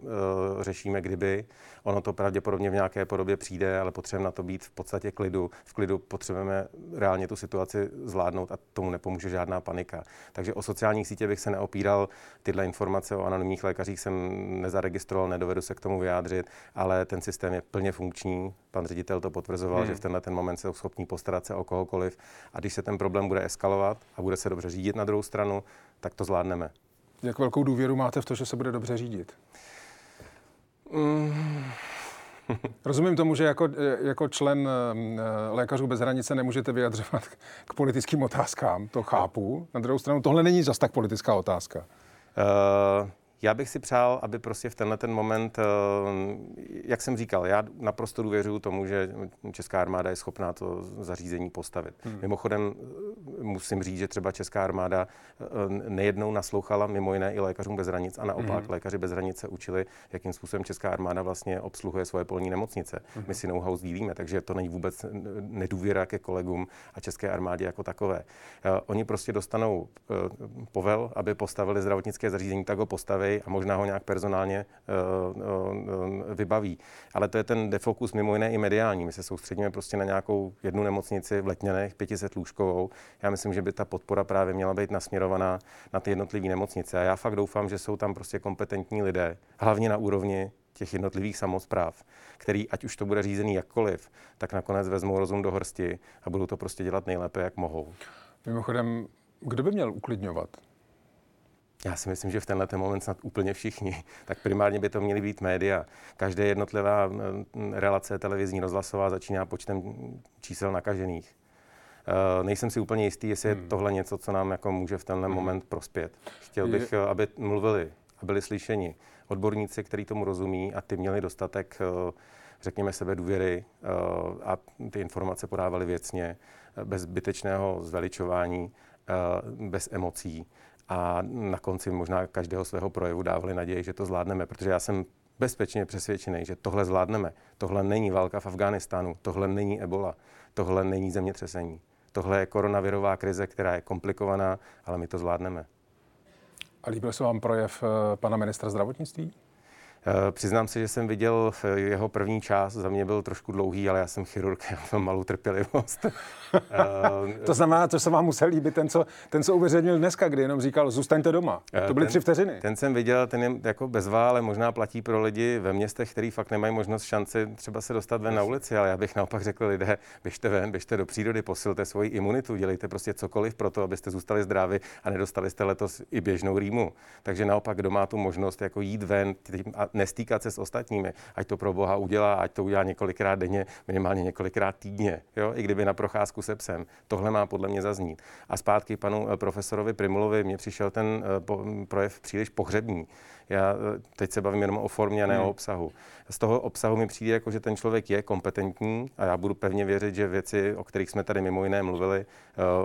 řešíme, kdyby. Ono to pravděpodobně v nějaké podobě přijde, ale potřebujeme na to být v podstatě klidu. V klidu potřebujeme reálně tu situaci zvládnout a tomu nepomůže žádná panika. Takže o sociálních sítě bych se neopíral Tyhle informace o anonymních lékařích jsem nezaregistroval, nedovedu se k tomu vyjádřit, ale ten systém je plně funkční. Pan ředitel to potvrzoval, hmm. že v tenhle ten moment jsou schopní postarat se o kohokoliv. A když se ten problém bude eskalovat a bude se dobře řídit na druhou stranu, tak to zvládneme. Jak velkou důvěru máte v to, že se bude dobře řídit? Mm. Rozumím tomu, že jako, jako člen eh, Lékařů bez hranice nemůžete vyjadřovat k politickým otázkám, to chápu. Na druhou stranu, tohle není zas tak politická otázka. Uh, já bych si přál, aby prostě v tenhle ten moment, eh, jak jsem říkal, já naprosto důvěřuji tomu, že Česká armáda je schopná to zařízení postavit. Hmm. Mimochodem musím říct, že třeba Česká armáda eh, nejednou naslouchala mimo jiné i lékařům bez hranic a naopak hmm. lékaři bez hranic se učili, jakým způsobem Česká armáda vlastně obsluhuje svoje polní nemocnice. Hmm. My si know-how sdílíme, takže to není vůbec nedůvěra ke kolegům a České armádě jako takové. Eh, oni prostě dostanou povel, aby postavili zdravotnické zařízení, tak ho postaví připraví a možná ho nějak personálně uh, uh, vybaví. Ale to je ten defokus mimo jiné i mediální. My se soustředíme prostě na nějakou jednu nemocnici v Letněnech, 500 lůžkovou. Já myslím, že by ta podpora právě měla být nasměrovaná na ty jednotlivé nemocnice. A já fakt doufám, že jsou tam prostě kompetentní lidé, hlavně na úrovni těch jednotlivých samozpráv, který, ať už to bude řízený jakkoliv, tak nakonec vezmou rozum do hrsti a budou to prostě dělat nejlépe, jak mohou. Mimochodem, kdo by měl uklidňovat? Já si myslím, že v tenhle ten moment snad úplně všichni. Tak primárně by to měly být média. Každé jednotlivá relace televizní, rozhlasová začíná počtem čísel nakažených. Uh, nejsem si úplně jistý, jestli hmm. je tohle něco, co nám jako může v tenhle hmm. moment prospět. Chtěl bych, je... aby mluvili a byli slyšeni odborníci, kteří tomu rozumí a ty měli dostatek, uh, řekněme, sebe důvěry a ty informace podávali věcně, bez zbytečného zveličování, bez emocí a na konci možná každého svého projevu dávali naději, že to zvládneme, protože já jsem bezpečně přesvědčený, že tohle zvládneme. Tohle není válka v Afghánistánu, tohle není ebola, tohle není zemětřesení. Tohle je koronavirová krize, která je komplikovaná, ale my to zvládneme. A líbil se vám projev eh, pana ministra zdravotnictví? Eh, přiznám se, že jsem viděl jeho první část, za mě byl trošku dlouhý, ale já jsem chirurg, já mám malou trpělivost. Eh, to znamená, to se vám musel líbit ten, co, ten, co uveřejnil dneska, kdy jenom říkal, zůstaňte doma. To byly ten, tři vteřiny. Ten jsem viděl, ten je jako bezvá, ale možná platí pro lidi ve městech, který fakt nemají možnost šanci třeba se dostat ven na ulici, ale já bych naopak řekl lidé, běžte ven, běžte do přírody, posilte svoji imunitu, dělejte prostě cokoliv pro to, abyste zůstali zdraví a nedostali jste letos i běžnou rýmu. Takže naopak, kdo má tu možnost jako jít ven a nestýkat se s ostatními, ať to pro Boha udělá, ať to udělá několikrát denně, minimálně několikrát týdně, jo? i kdyby na procházku se psem. Tohle má podle mě zaznít. A zpátky panu eh, profesorovi Primulovi, mně přišel ten eh, projev příliš pohřební. Já eh, teď se bavím jenom o formě a ne hmm. o obsahu. Z toho obsahu mi přijde, jako, že ten člověk je kompetentní a já budu pevně věřit, že věci, o kterých jsme tady mimo jiné mluvili,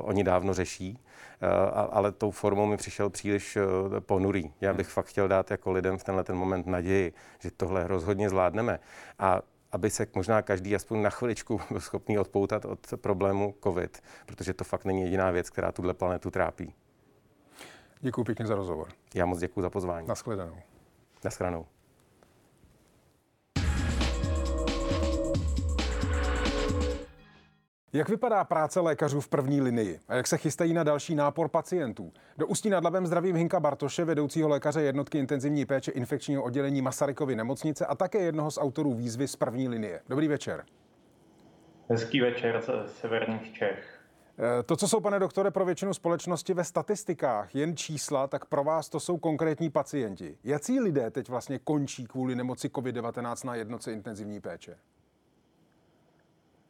oni dávno řeší. Uh, ale tou formou mi přišel příliš uh, ponurý. Já bych fakt chtěl dát jako lidem v tenhle ten moment naději, že tohle rozhodně zvládneme. A aby se možná každý aspoň na chviličku byl schopný odpoutat od problému COVID, protože to fakt není jediná věc, která tuhle planetu trápí. Děkuji pěkně za rozhovor. Já moc děkuji za pozvání. Naschledanou. Naschledanou. Jak vypadá práce lékařů v první linii a jak se chystají na další nápor pacientů? Do Ústí nad Labem zdravím Hinka Bartoše, vedoucího lékaře jednotky intenzivní péče infekčního oddělení Masarykovy nemocnice a také jednoho z autorů výzvy z první linie. Dobrý večer. Hezký večer ze severních Čech. Eh, to, co jsou, pane doktore, pro většinu společnosti ve statistikách jen čísla, tak pro vás to jsou konkrétní pacienti. Jací lidé teď vlastně končí kvůli nemoci COVID-19 na jednotce intenzivní péče?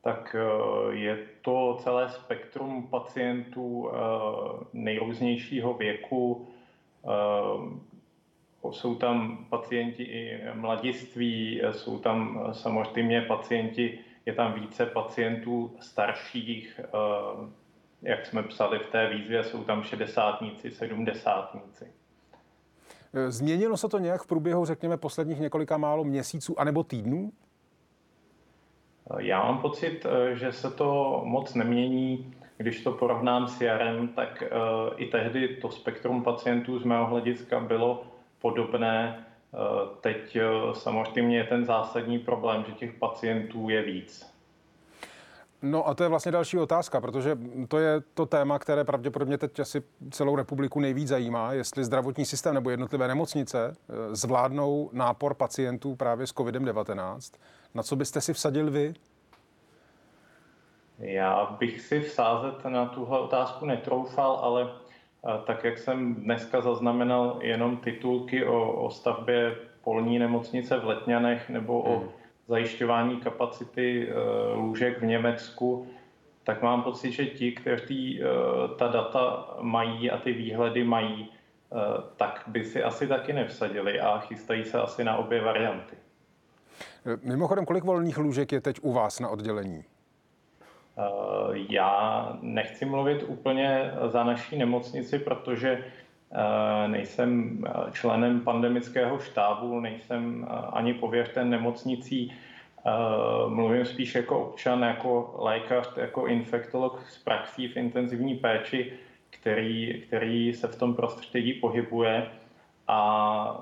Tak eh, je to celé spektrum pacientů eh, nejrůznějšího věku. Jsou tam pacienti i mladiství, jsou tam samozřejmě pacienti je tam více pacientů starších, eh, jak jsme psali v té výzvě, jsou tam šedesátníci, sedmdesátníci. Eh, změnilo se to nějak v průběhu, řekněme, posledních několika málo měsíců anebo týdnů? Eh, já mám pocit, že se to moc nemění. Když to porovnám s jarem, tak i tehdy to spektrum pacientů z mého hlediska bylo podobné. Eh, teď eh, samozřejmě je ten zásadní problém, že těch pacientů je víc. No a to je vlastně další otázka, protože to je to téma, které pravděpodobně teď asi celou republiku nejvíc zajímá, jestli zdravotní systém nebo jednotlivé nemocnice eh, zvládnou nápor pacientů právě s COVID-19. Na co byste si vsadil vy? Já bych si vsázet na tuhle otázku netroufal, ale tak jak jsem dneska zaznamenal jenom titulky o, o stavbě polní nemocnice v Letňanech nebo hmm. o zajišťování kapacity e, lůžek v Německu, tak mám pocit, že ti, kteří e, ta data mají a ty výhledy mají, e, tak by si asi taky nevsadili a chystají se asi na obě varianty. Mimochodem, kolik volných lůžek je teď u vás na oddělení? Eh, já nechci mluvit úplně za naší nemocnici, protože eh, nejsem eh, členem pandemického štábu, nejsem ani pověřten nemocnicí, mluvím spíš jako občan, jako lékař, jako infektolog z praxí v intenzivní péči, který, který se v tom prostředí pohybuje. A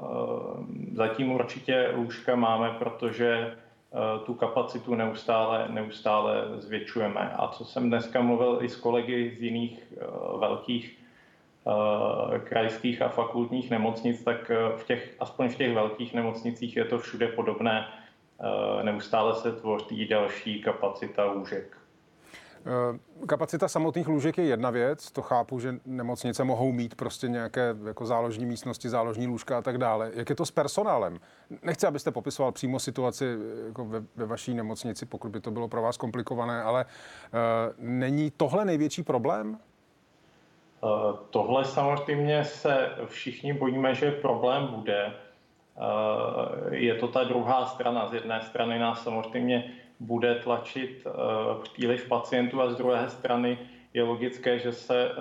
zatím určitě lůžka máme, protože Eh, tu kapacitu neustále, neustále zvětšujeme. A co jsem dneska mluvil i s kolegy z jiných eh, velkých eh, krajských a fakultních nemocnic, tak v těch, aspoň v těch velkých nemocnicích je to všude podobné. Neustále se tvoří další kapacita lůžek. Eh, kapacita samotných lůžek je jedna věc, to chápu, že nemocnice mohou mít prostě nějaké jako záložní místnosti, záložní lůžka a tak dále. Jak je to s personálem? Nechci, abyste popisoval přímo situaci eh, jako ve, ve vaší nemocnici, pokud by to bylo pro vás komplikované, ale uh, není tohle největší problém? Tohle samozřejmě se všichni bojíme, že problém bude. Je to ta druhá strana. Z jedné strany nás samozřejmě bude tlačit eh, příliv pacientů a z druhé strany je logické, že se eh,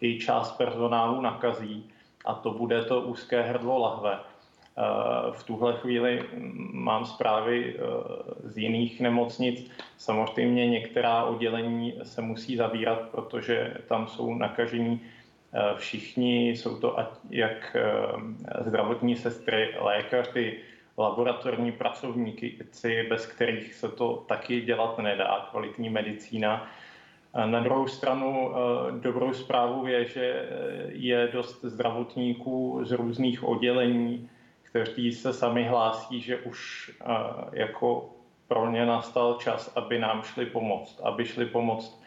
i část personálu nakazí a to bude to úzké hrdlo lahve. Eh, v tuhle chvíli mám zprávy z jiných nemocnic. Samozřejmě některá oddělení se musí zavírat, protože tam jsou nakažení Všichni jsou to jak zdravotní sestry, lékaři, laboratorní pracovníky, bez kterých se to taky dělat nedá, kvalitní medicína. Na druhou stranu dobrou zprávu je, že je dost zdravotníků z různých oddělení, kteří se sami hlásí, že už jako pro ně nastal čas, aby nám šli pomoct, aby šli pomoct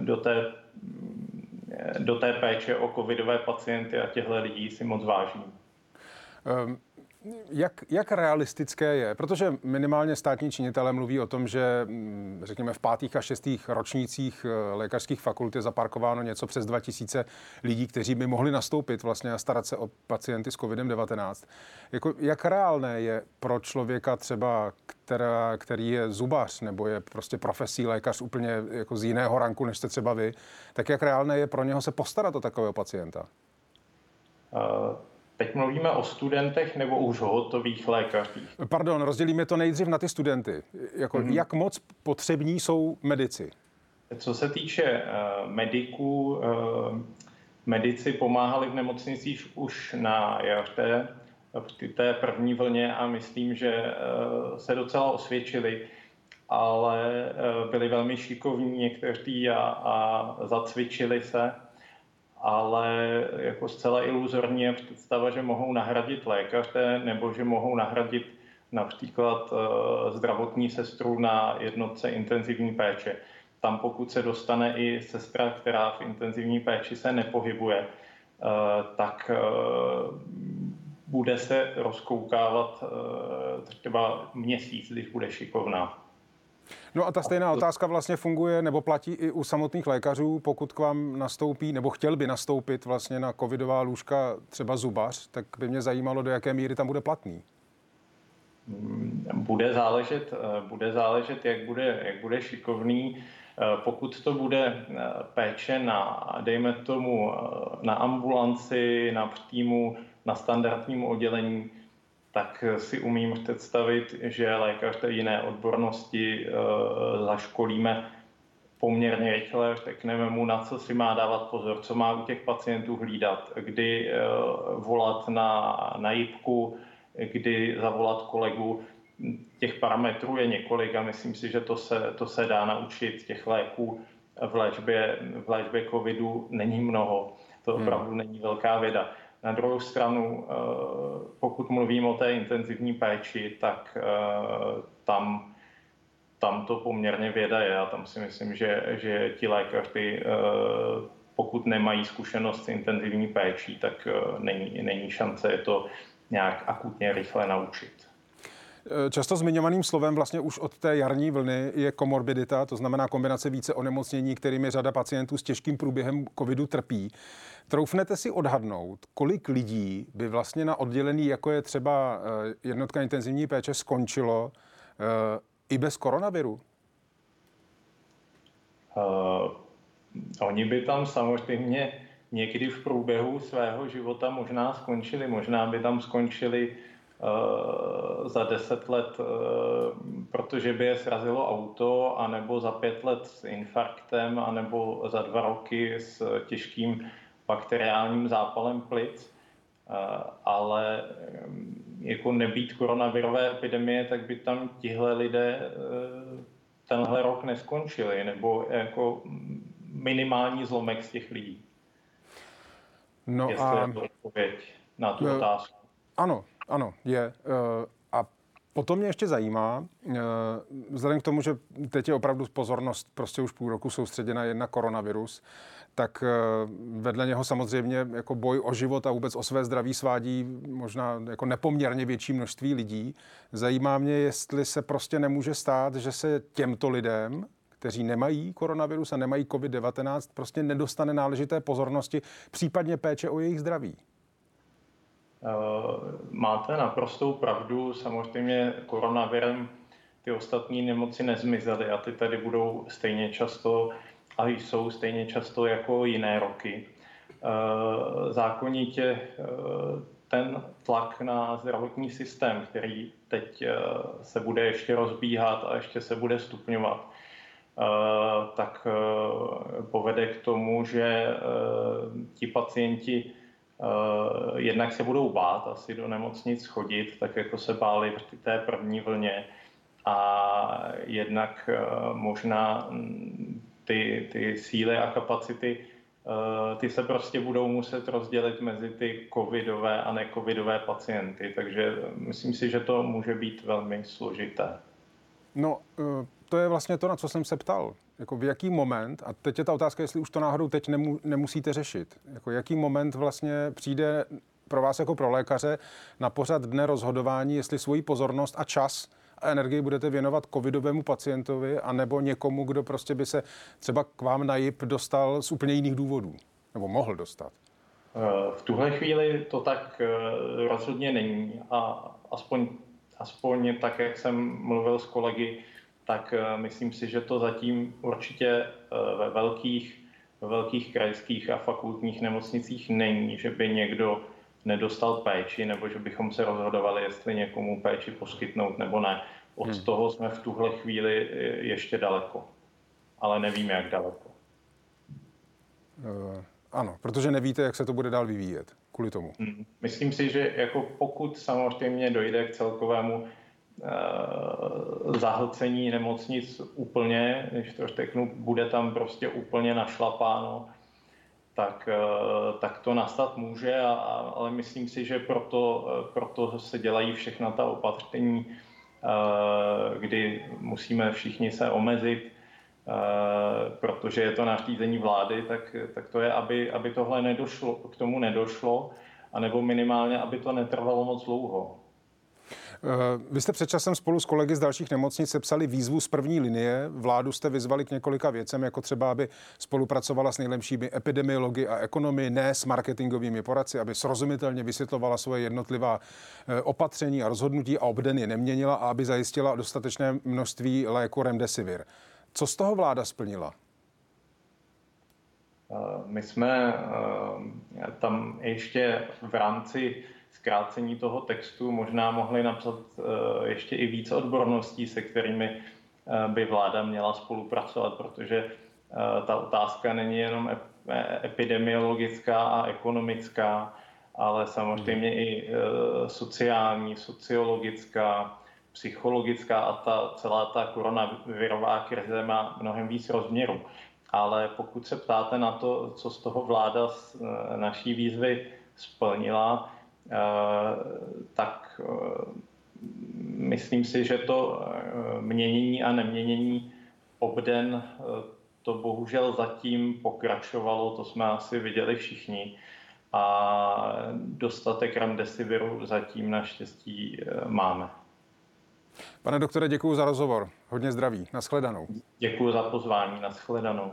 do té, do té péče o covidové pacienty a těchto lidí si moc vážím. Um jak, jak realistické je? Protože minimálně státní činitelé mluví o tom, že mm, řekněme v pátých a šestých ročnících eh, lékařských fakult je zaparkováno něco přes 2000 lidí, kteří by mohli nastoupit vlastně a starat se o pacienty s COVID-19. Jako, jak reálné je pro člověka třeba, která, který je zubař nebo je prostě profesí lékař úplně jako z jiného ranku, než jste třeba vy, tak jak reálné je pro něho se postarat o takového pacienta? Uh Teď mluvíme o studentech nebo už hotových lékařích? Pardon, rozdělíme to nejdřív na ty studenty. Jako, mm-hmm. Jak moc potřební jsou medici? Co se týče uh, mediků, uh, medici pomáhali v nemocnicích už na jaře v té první vlně a myslím, že uh, se docela osvědčili, ale uh, byli velmi šikovní někteří a, a zacvičili se ale jako zcela iluzorní je představa, že mohou nahradit lékaře nebo že mohou nahradit například eh, zdravotní sestru na jednotce intenzivní péče. Tam pokud se dostane i sestra, která v intenzivní péči se nepohybuje, eh, tak eh, bude se rozkoukávat třeba měsíc, když bude šikovná. No a ta stejná otázka vlastně funguje nebo platí i u samotných lékařů, pokud k vám nastoupí nebo chtěl by nastoupit vlastně na covidová lůžka třeba zubař, tak by mě zajímalo, do jaké míry tam bude platný. Bude záležet, eh, bude záležet jak, bude, jak bude šikovný. Eh, pokud to bude eh, péče na, dejme tomu, na ambulanci, na týmu, na standardním oddělení, tak si umím představit, že lékař té jiné odbornosti e, zaškolíme poměrně rychle, řekneme mu, na co si má dávat pozor, co má u těch pacientů hlídat, kdy e, volat na, na jipku, kdy zavolat kolegu. Těch parametrů je několik a myslím si, že to se, to se dá naučit těch léků v léčbě, v léčbě covidu není mnoho. To hmm. opravdu hmm. není velká věda. Na druhou stranu, eh, pokud mluvím o té intenzivní péči, tak eh, tam, tam to poměrně věda je a tam si myslím, že, že ti lékaři, eh, pokud nemají zkušenost s intenzivní péčí, tak není, není šance je to nějak akutně rychle naučit. Často zmiňovaným slovem vlastně už od té jarní vlny je komorbidita, to znamená kombinace více onemocnění, kterými řada pacientů s těžkým průběhem covidu trpí. Troufnete si odhadnout, kolik lidí by vlastně na oddělení, jako je třeba eh, jednotka intenzivní péče, skončilo uh, i bez koronaviru? Uh, oni by tam samozřejmě někdy v průběhu svého života možná skončili. Možná by tam skončili za deset let, uh, protože by je srazilo auto, anebo za pět let s infarktem, anebo za dva roky s těžkým bakteriálním zápalem plic, eh, ale mm, jako nebýt koronavirové epidemie, tak by tam tihle lidé eh, tenhle rok neskončili, nebo jako minimální zlomek z těch lidí. No Jestli a... je to odpověď na tu no, otázku. Ano, ano, je. Eh, a potom mě ještě zajímá, vzhledem k tomu, že teď je opravdu pozornost prostě už půl roku soustředěna jen na koronavirus, tak eh, vedle něho samozřejmě jako boj o život a vůbec o své zdraví svádí možná jako nepoměrně větší množství lidí. Zajímá mě, jestli se prostě nemůže stát, že se těmto lidem, kteří nemají koronavirus a nemají COVID-19, prostě nedostane náležité pozornosti, případně péče o jejich zdraví. Eh, máte naprostou pravdu. Samozřejmě koronavirem ty ostatní nemoci nezmizely a ty tady budou stejně často a jsou stejně často jako jiné roky. Eh, zákonitě eh, ten tlak na zdravotní systém, který teď se bude ještě rozbíhat a ještě se bude stupňovat, tak povede k tomu, že ti pacienti jednak se budou bát asi do nemocnic chodit, tak jako se báli v té první vlně. A jednak možná mm, ty, ty síly a kapacity Eh, ty se prostě budou muset rozdělit mezi ty covidové a necovidové pacienty, takže myslím si, že to může být velmi složité. No, eh, to je vlastně to, na co jsem se ptal. Jako v jaký moment, a teď je ta otázka, jestli už to náhodou teď nemu, nemusíte řešit, jako jaký moment vlastně přijde pro vás jako pro lékaře na pořad dne rozhodování, jestli svoji pozornost a čas a energii budete věnovat covidovému pacientovi a nebo někomu, kdo prostě by se třeba k vám na JIP dostal z úplně jiných důvodů, nebo mohl dostat? Eh, v tuhle chvíli to tak eh, rozhodně není. A aspoň, aspoň tak, jak jsem mluvil s kolegy, tak eh, myslím si, že to zatím určitě ve velkých, ve velkých krajských a fakultních nemocnicích není, že by někdo nedostal péči, nebo že bychom se rozhodovali, jestli někomu péči poskytnout nebo ne. Od hmm. toho jsme v tuhle chvíli ještě daleko. Ale nevíme, jak daleko. Uh, ano, protože nevíte, jak se to bude dál vyvíjet kvůli tomu. Hmm. Myslím si, že jako pokud samozřejmě dojde k celkovému zahlcení nemocnic úplně, když to řeknu, bude tam prostě úplně našlapáno, tak, eh, tak to nastat může, a, ale myslím si, že proto, eh, proto se dělají všechna ta opatření, eh, kdy musíme všichni se omezit, protože je to nařízení vlády, tak, tak to je, aby, aby tohle nedošlo, k tomu nedošlo, anebo minimálně, aby to netrvalo moc dlouho. Eh, vy jste před časem spolu s kolegy z dalších nemocnic sepsali výzvu z první linie. Vládu jste vyzvali k několika věcem, jako třeba, aby spolupracovala s nejlepšími epidemiology a ekonomy, ne s marketingovými poradci, aby srozumitelně vysvětlovala svoje jednotlivá eh, opatření a rozhodnutí a obden je neměnila a aby zajistila dostatečné množství léku Remdesivir. Co z toho vláda splnila? Eh, my jsme tam ještě v rámci zkrácení toho textu možná mohli napsat eh, ještě i více odborností, se kterými eh, by vláda měla spolupracovat, protože eh, ta otázka není jenom epidemiologická a ekonomická, ale samozřejmě i sociální, sociologická, psychologická a ta celá ta koronavirová krize má mnohem víc rozměrů. Ale pokud se ptáte na to, co z toho vláda z naší výzvy splnila, tak eh, myslím si, že to eh, měnění a neměnění obden to bohužel zatím pokračovalo, to jsme asi viděli všichni. A dostatek remdesiviru zatím naštěstí máme. Pane doktore, děkuji za rozhovor. Hodně zdraví. Naschledanou. Děkuji za pozvání. Naschledanou.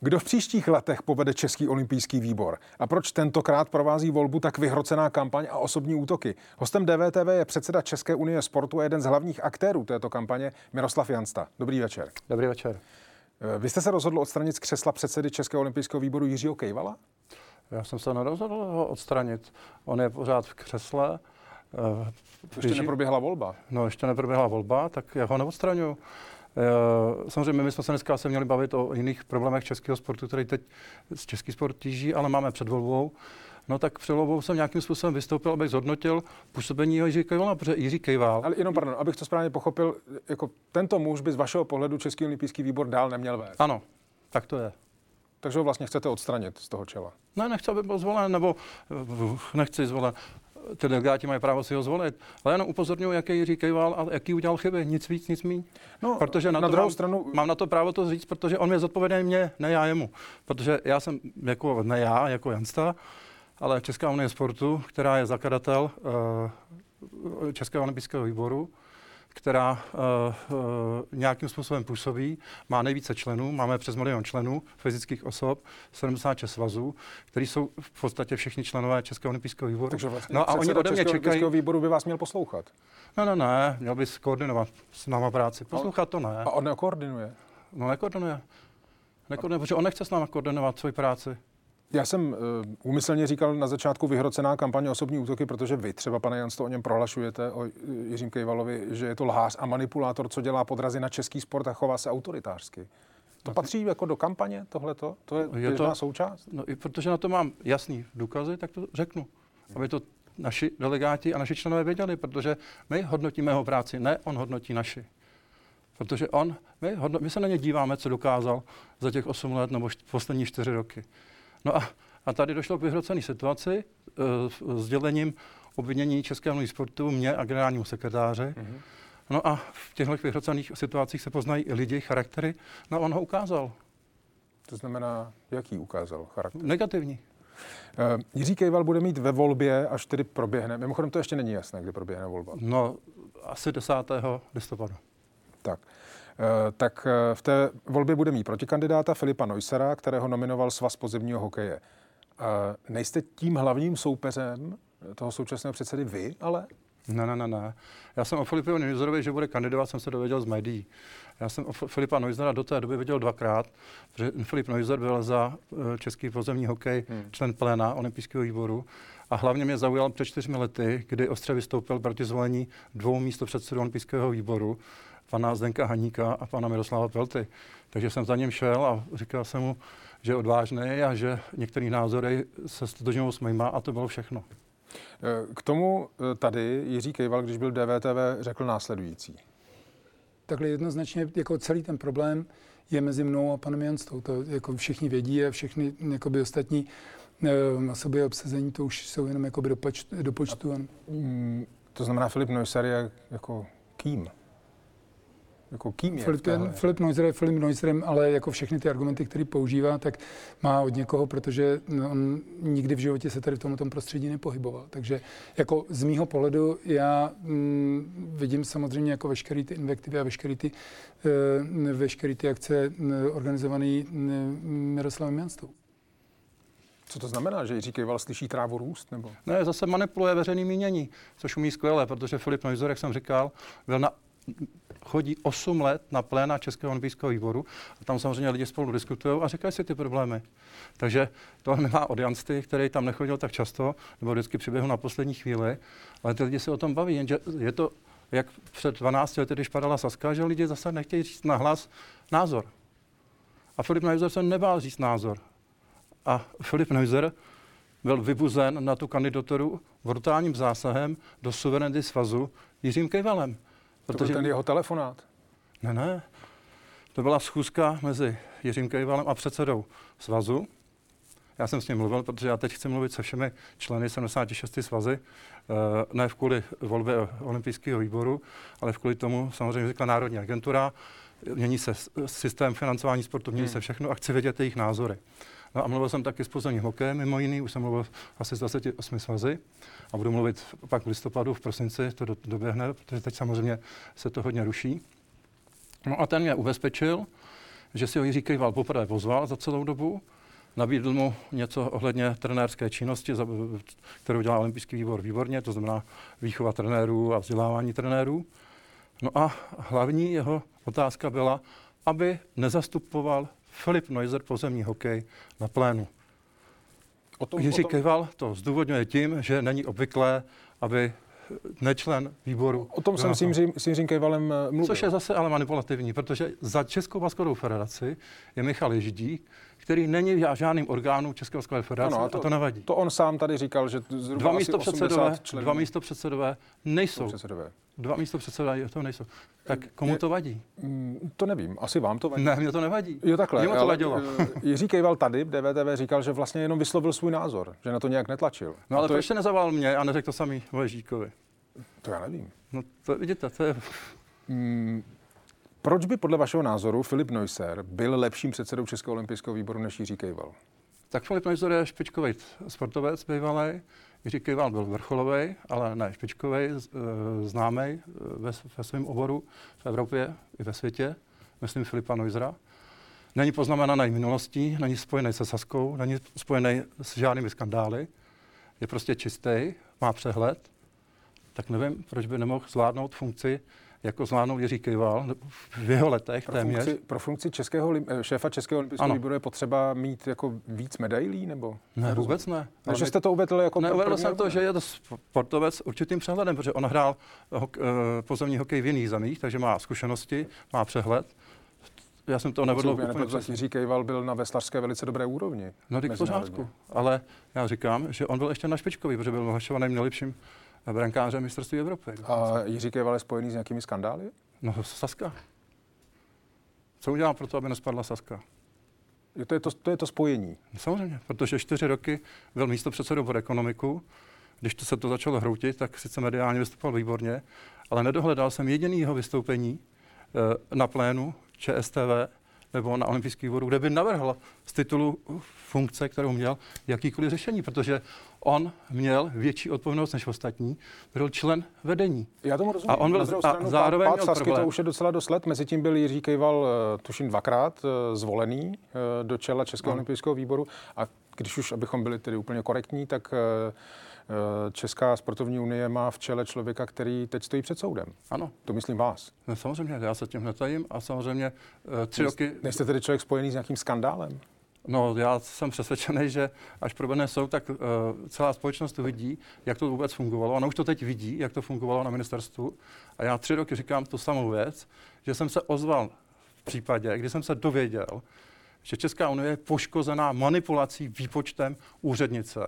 Kdo v příštích letech povede Český olympijský výbor? A proč tentokrát provází volbu tak vyhrocená kampaň a osobní útoky? Hostem DVTV je předseda České unie sportu a jeden z hlavních aktérů této kampaně Miroslav Jansta. Dobrý večer. Dobrý večer. Eh, vy jste se rozhodl odstranit z křesla předsedy Českého olympijského výboru Jiřího Kejvala? Já jsem se nerozhodl ho odstranit. On je pořád v křesle. Uh, ještě neproběhla volba. No, ještě neproběhla volba, tak já ho neodstraňuju. Eh, samozřejmě my jsme se dneska se měli bavit o jiných problémech českého sportu, který teď z český sport tíží, ale máme před volbou. No tak před volbou jsem nějakým způsobem vystoupil, abych zhodnotil působení Jiří Kejvala, protože Jiří Kejval... Ale jenom, pardon, abych to správně pochopil, jako tento muž by z vašeho pohledu Český olympijský výbor dál neměl vést. Ano, tak to je. Takže ho vlastně chcete odstranit z toho čela. Ne, nechci, aby byl zvolen, nebo eh, nechci zvolen ty delegáti mají právo si ho zvolit. Ale jenom upozorňuji, jaký Jiří Kejval a jaký udělal chyby. Nic víc, nic míň. No, protože na, na druhou mám, stranu... Mám na to právo to říct, protože on je zodpovědný mě, ne já jemu. Protože já jsem, jako, ne já, jako Jansta, ale Česká unie sportu, která je zakladatel uh, Českého olympijského výboru, která uh, uh, nějakým způsobem působí, má nejvíce členů, máme přes milion členů, fyzických osob, 76 svazů, který jsou v podstatě všichni členové Českého olympijského výboru. Takže vlastně no a oni ode mě čekají. výboru by vás měl poslouchat. No, no, ne, měl bys koordinovat s náma práci. Poslouchat to ne. A on nekoordinuje? No, nekoordinuje. Nekoordinuje, protože on nechce s náma koordinovat svoji práci. Já jsem uh, úmyslně říkal na začátku vyhrocená kampaně osobní útoky, protože vy třeba, pane Jansto, o něm prohlašujete, o Jiřím Kejvalovi, že je to lhář a manipulátor, co dělá podrazy na český sport a chová se autoritářsky. To patří jako do kampaně tohleto? To je, je to součást? No i protože na to mám jasný důkazy, tak to řeknu. Aby to naši delegáti a naši členové věděli, protože my hodnotíme jeho práci, ne on hodnotí naši. Protože on, my, hodno, my se na ně díváme, co dokázal za těch 8 let nebo št, poslední 4 roky. No a, a tady došlo k vyhrocené situaci uh, s dělením obvinění Českého sportu mě a generálnímu sekretáře. Mm-hmm. No a v těchto vyhrocených situacích se poznají i lidi, charaktery. No a on ho ukázal. To znamená, jaký ukázal charakter? Negativní. Uh, Jiří Kejval bude mít ve volbě, až tedy proběhne. Mimochodem to ještě není jasné, kdy proběhne volba. No, asi 10. listopadu. Tak. Uh, tak uh, v té volbě bude mít protikandidáta Filipa Neusera, kterého nominoval Svaz pozemního hokeje. Nejste tím hlavním soupeřem toho současného předsedy vy, ale ne, ne, ne, ne. Já jsem o Filipu Neuserovi, že bude kandidovat, jsem se dověděl z médií. Já jsem o Filipa Neusera do té doby viděl dvakrát, protože Filip Neuser byl za eh, český pozemní hokej hmm. člen pléna olympijského výboru a hlavně mě zaujal před čtyřmi lety, kdy ostře vystoupil proti zvolení dvou místo předsedů olympijského výboru, pana Zdenka Haníka a pana Miroslava Pelty. Takže jsem za ním šel a říkal jsem mu, že je odvážný a že některé názory se stotožňují s mýma a to bylo všechno. K tomu eh, tady Jiří Kejval, když byl DVTV, řekl následující. Takhle jednoznačně jako celý ten problém je mezi mnou a panem Janstou. To jako všichni vědí a všechny jakoby ostatní na eh, sobě obsazení, to už jsou jenom jakoby do, počtu, do počtu. A... Mm, to znamená, Filip Neusser je jako kým? Jako kým je Filip, Filip Neuser je Filip Neuserem, ale jako všechny ty argumenty, které používá, tak má od někoho, protože on nikdy v životě se tady v tomto prostředí nepohyboval. Takže jako z mýho pohledu já mm, vidím samozřejmě jako veškeré ty invektivy a veškeré ty, e, veškeré ty akce organizované Miroslavem Janstou. Co to znamená, že Jiří Kejval slyší trávu růst? Nebo? Ne, zase manipuluje veřejný mínění, což umí skvěle, protože Filip Neuser, jak jsem říkal, byl na chodí 8 let na pléna Českého olympijského výboru a tam samozřejmě lidi spolu diskutují a říkají si ty problémy. Takže to nemá od Jansty, který tam nechodil tak často, nebo vždycky přiběhl na poslední chvíli, ale ty lidi se o tom baví, jenže je to jak před 12 lety, když padala Saska, že lidi zase nechtějí říct na hlas názor. A Filip Neuser se nebál říct názor. A Filip Neuser byl vybuzen na tu kandidaturu brutálním zásahem do suverenity svazu Jiřím Kejvalem. Protože... To byl ten jeho telefonát? Ne, ne. To byla schůzka mezi Jiřím Kejvalem a předsedou svazu. Já jsem s ním mluvil, protože já teď chci mluvit se všemi členy 76 svazy, eh, ne v kvůli volbě olympijského výboru, ale v kvůli tomu samozřejmě vznikla Národní agentura, mění se systém financování sportu, mění hmm. se všechno a chci vědět jejich názory. No a mluvil jsem taky s pozemním hokejem, mimo jiný, už jsem mluvil asi s 28 svazy a budu mluvit pak v listopadu, v prosinci, to do, doběhne, protože teď samozřejmě se to hodně ruší. No a ten mě ubezpečil, že si ho Jiří Kejval poprvé pozval za celou dobu, nabídl mu něco ohledně trenérské činnosti, kterou dělá olympijský výbor výborně, to znamená výchova trenérů a vzdělávání trenérů. No a hlavní jeho otázka byla, aby nezastupoval Filip Neuser, pozemní hokej na plénu. O tom, Jiří o tom... Keval to zdůvodňuje tím, že není obvyklé, aby nečlen výboru. O tom jsem s, Jiřím, s Jiřím Kejvalem eh, mluvil. Což je zase ale manipulativní, protože za Českou baskovou federaci je Michal Ježdík, který není v žádným orgánu České baskové federace ano, a, to, a to nevadí. To on sám tady říkal, že zhruba dva místo předsedové, dva místo předsedové nejsou. Předsedové. Dva místo předsedové to nejsou. Tak komu to vadí? Mm, to nevím, asi vám to vadí. Ne, mě to nevadí. Jo, takhle. Mě to vadilo. Eh, Jiří Kejval tady, DVTV, říkal, že vlastně jenom vyslovil svůj názor, že na to nějak netlačil. No ale to proč je... nezaval mě a neřekl to samý Voježíkovi? To já nevím. No to vidíte, to je... Mm, proč by podle vašeho názoru Filip Neusser byl lepším předsedou Českého olympijského výboru než Jiří Kejval? Tak Filip Neusser je špičkový sportovec bývalý. Jiří Kejval byl vrcholový, ale ne špičkový, e, známý e, ve, ve svém oboru v Evropě i ve světě. Myslím Filipa Neusera. Není poznamenaný minulostí, není spojený se Saskou, není spojený s žádnými skandály. Je prostě čistý, má přehled tak nevím, proč by nemohl zvládnout funkci jako zvládnul Jiří Kejval v jeho letech pro téměř. Funkci, pro funkci českého, eh, šéfa Českého olympijského výboru je potřeba mít jako víc medailí? Nebo? Ne, vůbec ne. Ale že jste to uvedl jako Neuvedl jsem to, že je to sportovec určitým přehledem, protože on hrál hok, eh, pozemní hokej v jiných zemích, takže má zkušenosti, má přehled. Já jsem to nevedl úplně přesně. Jiří Kejval byl na veslařské velice dobré úrovni. No, v pořádku. Ale já říkám, že on byl ještě na špičkový, protože byl vyhlašovaným nejlepším brankářem mistrovství Evropy. A Jiří Kejval je spojený s nějakými skandály? No, Saska. Co udělám pro to, aby nespadla Saska? Je to, je to, to je to spojení. No, samozřejmě, protože čtyři roky byl místo předsedou pro ekonomiku. Když to se to začalo hroutit, tak sice mediálně vystupoval výborně, ale nedohledal jsem jedinýho vystoupení e, na plénu ČSTV nebo na olympijský výboru, kde by navrhl z titulu funkce, kterou měl, jakýkoliv řešení, protože on měl větší odpovědnost než ostatní, byl člen vedení. Já tomu rozumím. A on byl a stranu, zároveň pát, pát Sasky, to už je docela dost let. Mezitím byl Jiří Kejval, eh, tuším, dvakrát eh, zvolený eh, do čela Českého no. olympijského výboru. A když už, abychom byli tedy úplně korektní, tak Česká sportovní unie má v čele člověka, který teď stojí před soudem. Ano. To myslím vás. No, samozřejmě, já se tím netajím a samozřejmě tři Nejste, roky... Nejste tedy člověk spojený s nějakým skandálem? No, já jsem přesvědčený, že až proběhne soud, tak uh, celá společnost to vidí, jak to vůbec fungovalo. Ona už to teď vidí, jak to fungovalo na ministerstvu. A já tři roky říkám tu samou věc, že jsem se ozval v případě, kdy jsem se dověděl, že Česká unie je poškozená manipulací výpočtem úřednice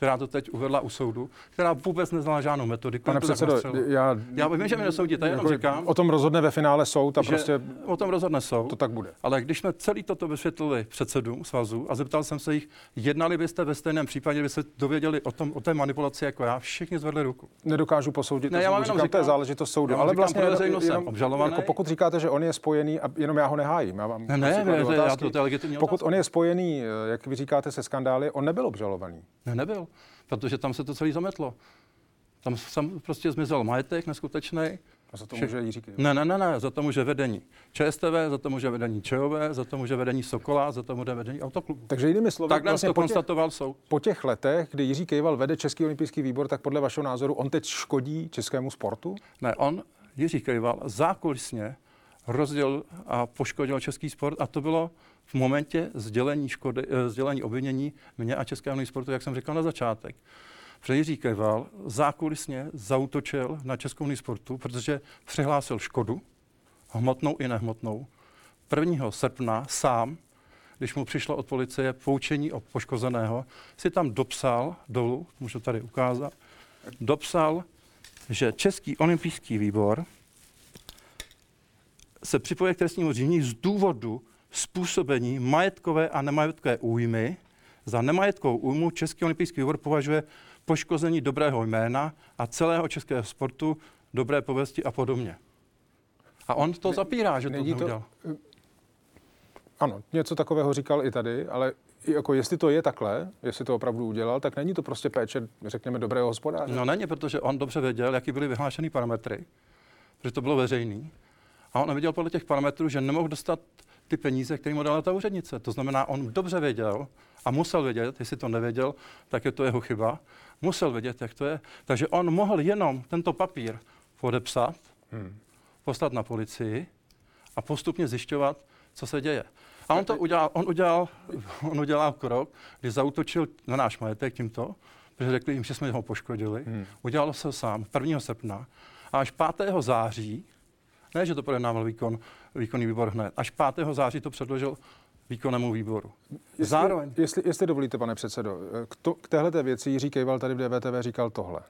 která to teď uvedla u soudu, která vůbec neznala žádnou metodiku. Pane předsedo, já, já vím, že mi nesoudíte, jenom jako říkám. O tom rozhodne ve finále soud a prostě... O tom rozhodne soud. To tak bude. Ale když jsme celý toto vysvětlili předsedům svazu a zeptal jsem se jich, jednali byste ve stejném případě, by se dověděli o, tom, o té manipulaci jako já, všichni zvedli ruku. Nedokážu posoudit, ne, to, já říkám, říkám, to je záležitost soudu. Ale vlastně jenom, jenom, obžalovaný. Jako pokud říkáte, že on je spojený, a jenom já ho nehájím, já vám ne, ne, ne, já to, to je Pokud on je spojený, jak vy říkáte, se skandály, on nebyl obžalovaný. Ne, nebyl protože tam se to celé zametlo. Tam sam prostě zmizel majetek neskutečný. A za to může Jiří Ne, ne, ne, ne, za to může vedení ČSTV, za to může vedení ČOV, za to může vedení Sokola, za to může vedení autoklubu. Takže jinými slovy, tak vlastně to po konstatoval těch, soud. Po těch letech, kdy Jiří Kejval vede Český olympijský výbor, tak podle vašeho názoru on teď škodí českému sportu? Ne, on, Jiří Kejval, zákulisně rozdělil a poškodil český sport a to bylo v momentě sdělení, škody, eh, sdělení obvinění mě a Českého sportu, jak jsem říkal na začátek. Protože Jiří Keval zákulisně zautočil na Českou sportu, protože přihlásil škodu, hmotnou i nehmotnou. 1. srpna sám, když mu přišlo od policie poučení o poškozeného, si tam dopsal dolů, můžu tady ukázat, dopsal, že Český olympijský výbor se připoje k trestnímu řízení z důvodu způsobení majetkové a nemajetkové újmy. Za nemajetkovou újmu Český olympijský výbor považuje poškození dobrého jména a celého českého sportu, dobré pověsti a podobně. A on to ne, zapírá, že to neudělal. To, ano, něco takového říkal i tady, ale jako jestli to je takhle, jestli to opravdu udělal, tak není to prostě péče, řekněme, dobrého hospodáře. No není, protože on dobře věděl, jaký byly vyhlášené parametry, protože to bylo veřejný. A on nevěděl podle těch parametrů, že nemohl dostat ty peníze, které mu dala ta úřednice. To znamená, on dobře věděl a musel vědět, jestli to nevěděl, tak je to jeho chyba, musel vědět, jak to je. Takže on mohl jenom tento papír podepsat, hmm. poslat na policii a postupně zjišťovat, co se děje. A on to udělal, on udělal, on udělal krok, kdy zautočil na náš majetek tímto, protože řekli jim, že jsme ho poškodili. Hmm. Udělal se sám 1. srpna a až 5. září ne, že to projednával výkon, výkonný výbor hned. Až 5. září to předložil výkonnému výboru. Jestli, Zároveň... Jestli, jestli dovolíte, pane předsedo, k, to, k téhle věci Jiří Kejval tady v DVTV říkal tohle.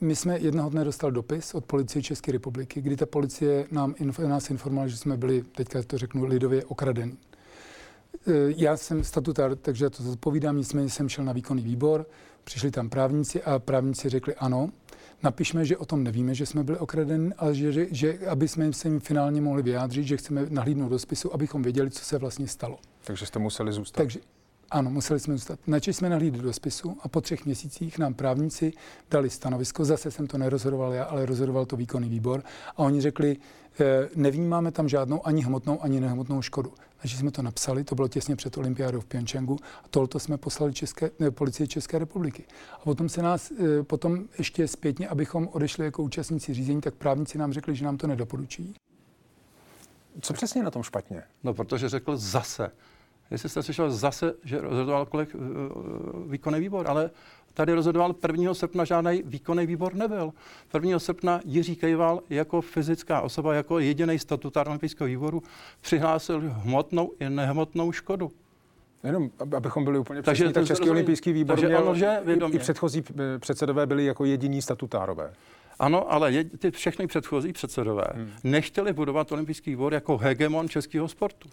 My jsme jednoho dne dostal dopis od policie České republiky, kdy ta policie nám, nás informovala, že jsme byli, teďka to řeknu lidově, okradení. E, já jsem statutár, takže to zodpovídám, nicméně jsem šel na výkonný výbor, přišli tam právníci a právníci řekli ano, napišme, že o tom nevíme, že jsme byli okradeni, ale že, že, že aby jsme se jim finálně mohli vyjádřit, že chceme nahlídnout do spisu, abychom věděli, co se vlastně stalo. Takže jste museli zůstat. Takže Ano, museli jsme zůstat. Načež jsme nahlídli do spisu a po třech měsících nám právníci dali stanovisko. Zase jsem to nerozhodoval já, ale rozhodoval to výkonný výbor. A oni řekli, eh, nevnímáme tam žádnou ani hmotnou, ani nehmotnou škodu. Takže jsme to napsali, to bylo těsně před olympiádou v Pyeongchangu a tohle jsme poslali České, ne, policii České republiky. A potom se nás, eh, potom ještě zpětně, abychom odešli jako účastníci řízení, tak právníci nám řekli, že nám to nedoporučují. Co přesně na tom špatně? No, protože řekl zase. Jestli jste slyšel zase, že rozhodoval kolik, eh, výkonný výbor, ale tady rozhodoval 1. srpna žádný výkonný výbor nebyl. 1. srpna Jiří Kejval jako fyzická osoba, jako jediný statutár olympijského výboru přihlásil hmotnou i nehmotnou škodu. Jenom, abychom byli úplně takže přesní, tak Český olympijský výbor takže měl, že i, i předchozí eh, předsedové byli jako jediní statutárové. Ano, ale je, ty všechny předchozí předsedové hmm. nechtěli budovat olympijský výbor jako hegemon českého sportu.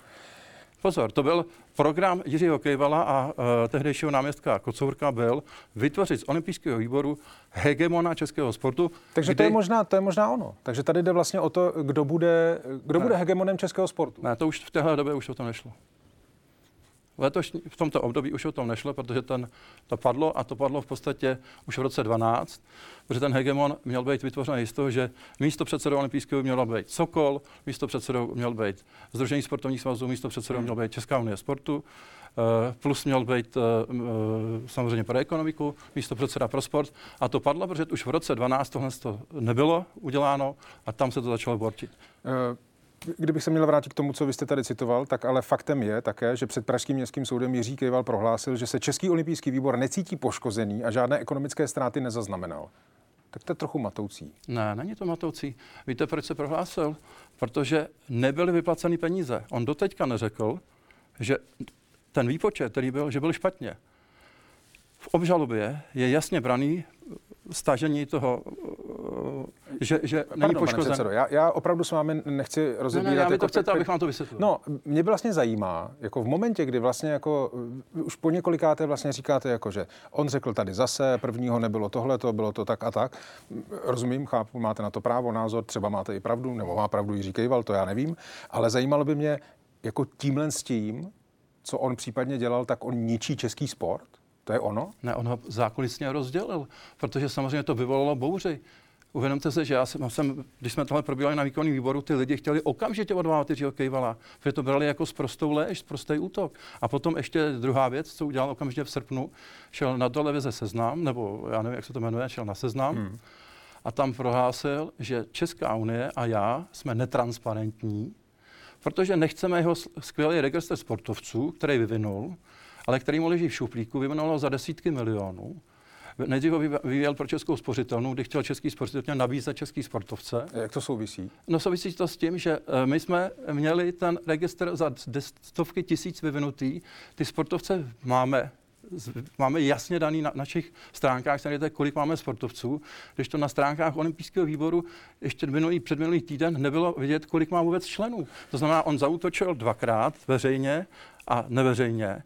Pozor, to byl program Jiřího Kejvala a uh, tehdejšího náměstka Kocourka byl vytvořit z olympijského výboru hegemona českého sportu. Takže kdy... to, je možná, to je možná ono. Takže tady jde vlastně o to, kdo bude, kdo bude hegemonem českého sportu. Ne, to už v téhle době už o to nešlo. Letošní, v tomto období už o tom nešlo, protože ten, to padlo a to padlo v podstatě už v roce 12, protože ten hegemon měl být vytvořený z toho, že místo předsedou olympijského měl být Sokol, místo předsedou měl být Združení sportovních svazů, místo předsedou měl být Česká unie sportu, eh, plus měl být eh, eh, samozřejmě pro ekonomiku, místo předseda pro sport. A to padlo, protože už v roce 12 tohle to nebylo uděláno a tam se to začalo bortit. Uh kdybych se měl vrátit k tomu, co vy jste tady citoval, tak ale faktem je také, že před Pražským městským soudem Jiří Kejval prohlásil, že se Český olympijský výbor necítí poškozený a žádné ekonomické ztráty nezaznamenal. Tak to je trochu matoucí. Ne, není to matoucí. Víte, proč se prohlásil? Protože nebyly vyplaceny peníze. On doteďka neřekl, že ten výpočet, který byl, že byl špatně. V obžalobě je jasně braný stažení toho, že, že Pardon, není poškozen. Předsedo, já, já opravdu s vámi nechci rozebírat. Ne, ne, já jako to chcete, abych vám to vysvětlil. No, mě vlastně zajímá, jako v momentě, kdy vlastně jako už po několikáté vlastně říkáte, jako že on řekl tady zase, prvního nebylo tohle, to bylo to tak a tak. Rozumím, chápu, máte na to právo, názor, třeba máte i pravdu, nebo má pravdu Jiří Kejval, to já nevím, ale zajímalo by mě, jako tímhle s tím, co on případně dělal, tak on ničí český sport? To je ono? Ne, on ho zákulisně rozdělil, protože samozřejmě to vyvolalo bouři. Uvědomte se, že já jsem, jsem když jsme tohle probírali na výkonný výboru, ty lidi chtěli okamžitě odvolávat Jiřího Kejvala, protože to brali jako prostou léž, prostý útok. A potom ještě druhá věc, co udělal okamžitě v srpnu, šel na televize Seznam, nebo já nevím, jak se to jmenuje, šel na Seznam, hmm. a tam prohlásil, že Česká unie a já jsme netransparentní, protože nechceme jeho skvělý registr sportovců, který vyvinul, ale který mu leží v šuplíku, vyvinulo za desítky milionů. Nejdřív ho vyvíjel pro českou spořitelnu, kdy chtěl český spořitelně nabízet český sportovce. Jak to souvisí? No souvisí to s tím, že eh, my jsme měli ten registr za stovky tisíc vyvinutý. Ty sportovce máme máme jasně daný na našich stránkách, najdete, kolik máme sportovců, když to na stránkách olympijského výboru ještě minulý, předminulý týden nebylo vidět, kolik má vůbec členů. To znamená, on zautočil dvakrát veřejně a neveřejně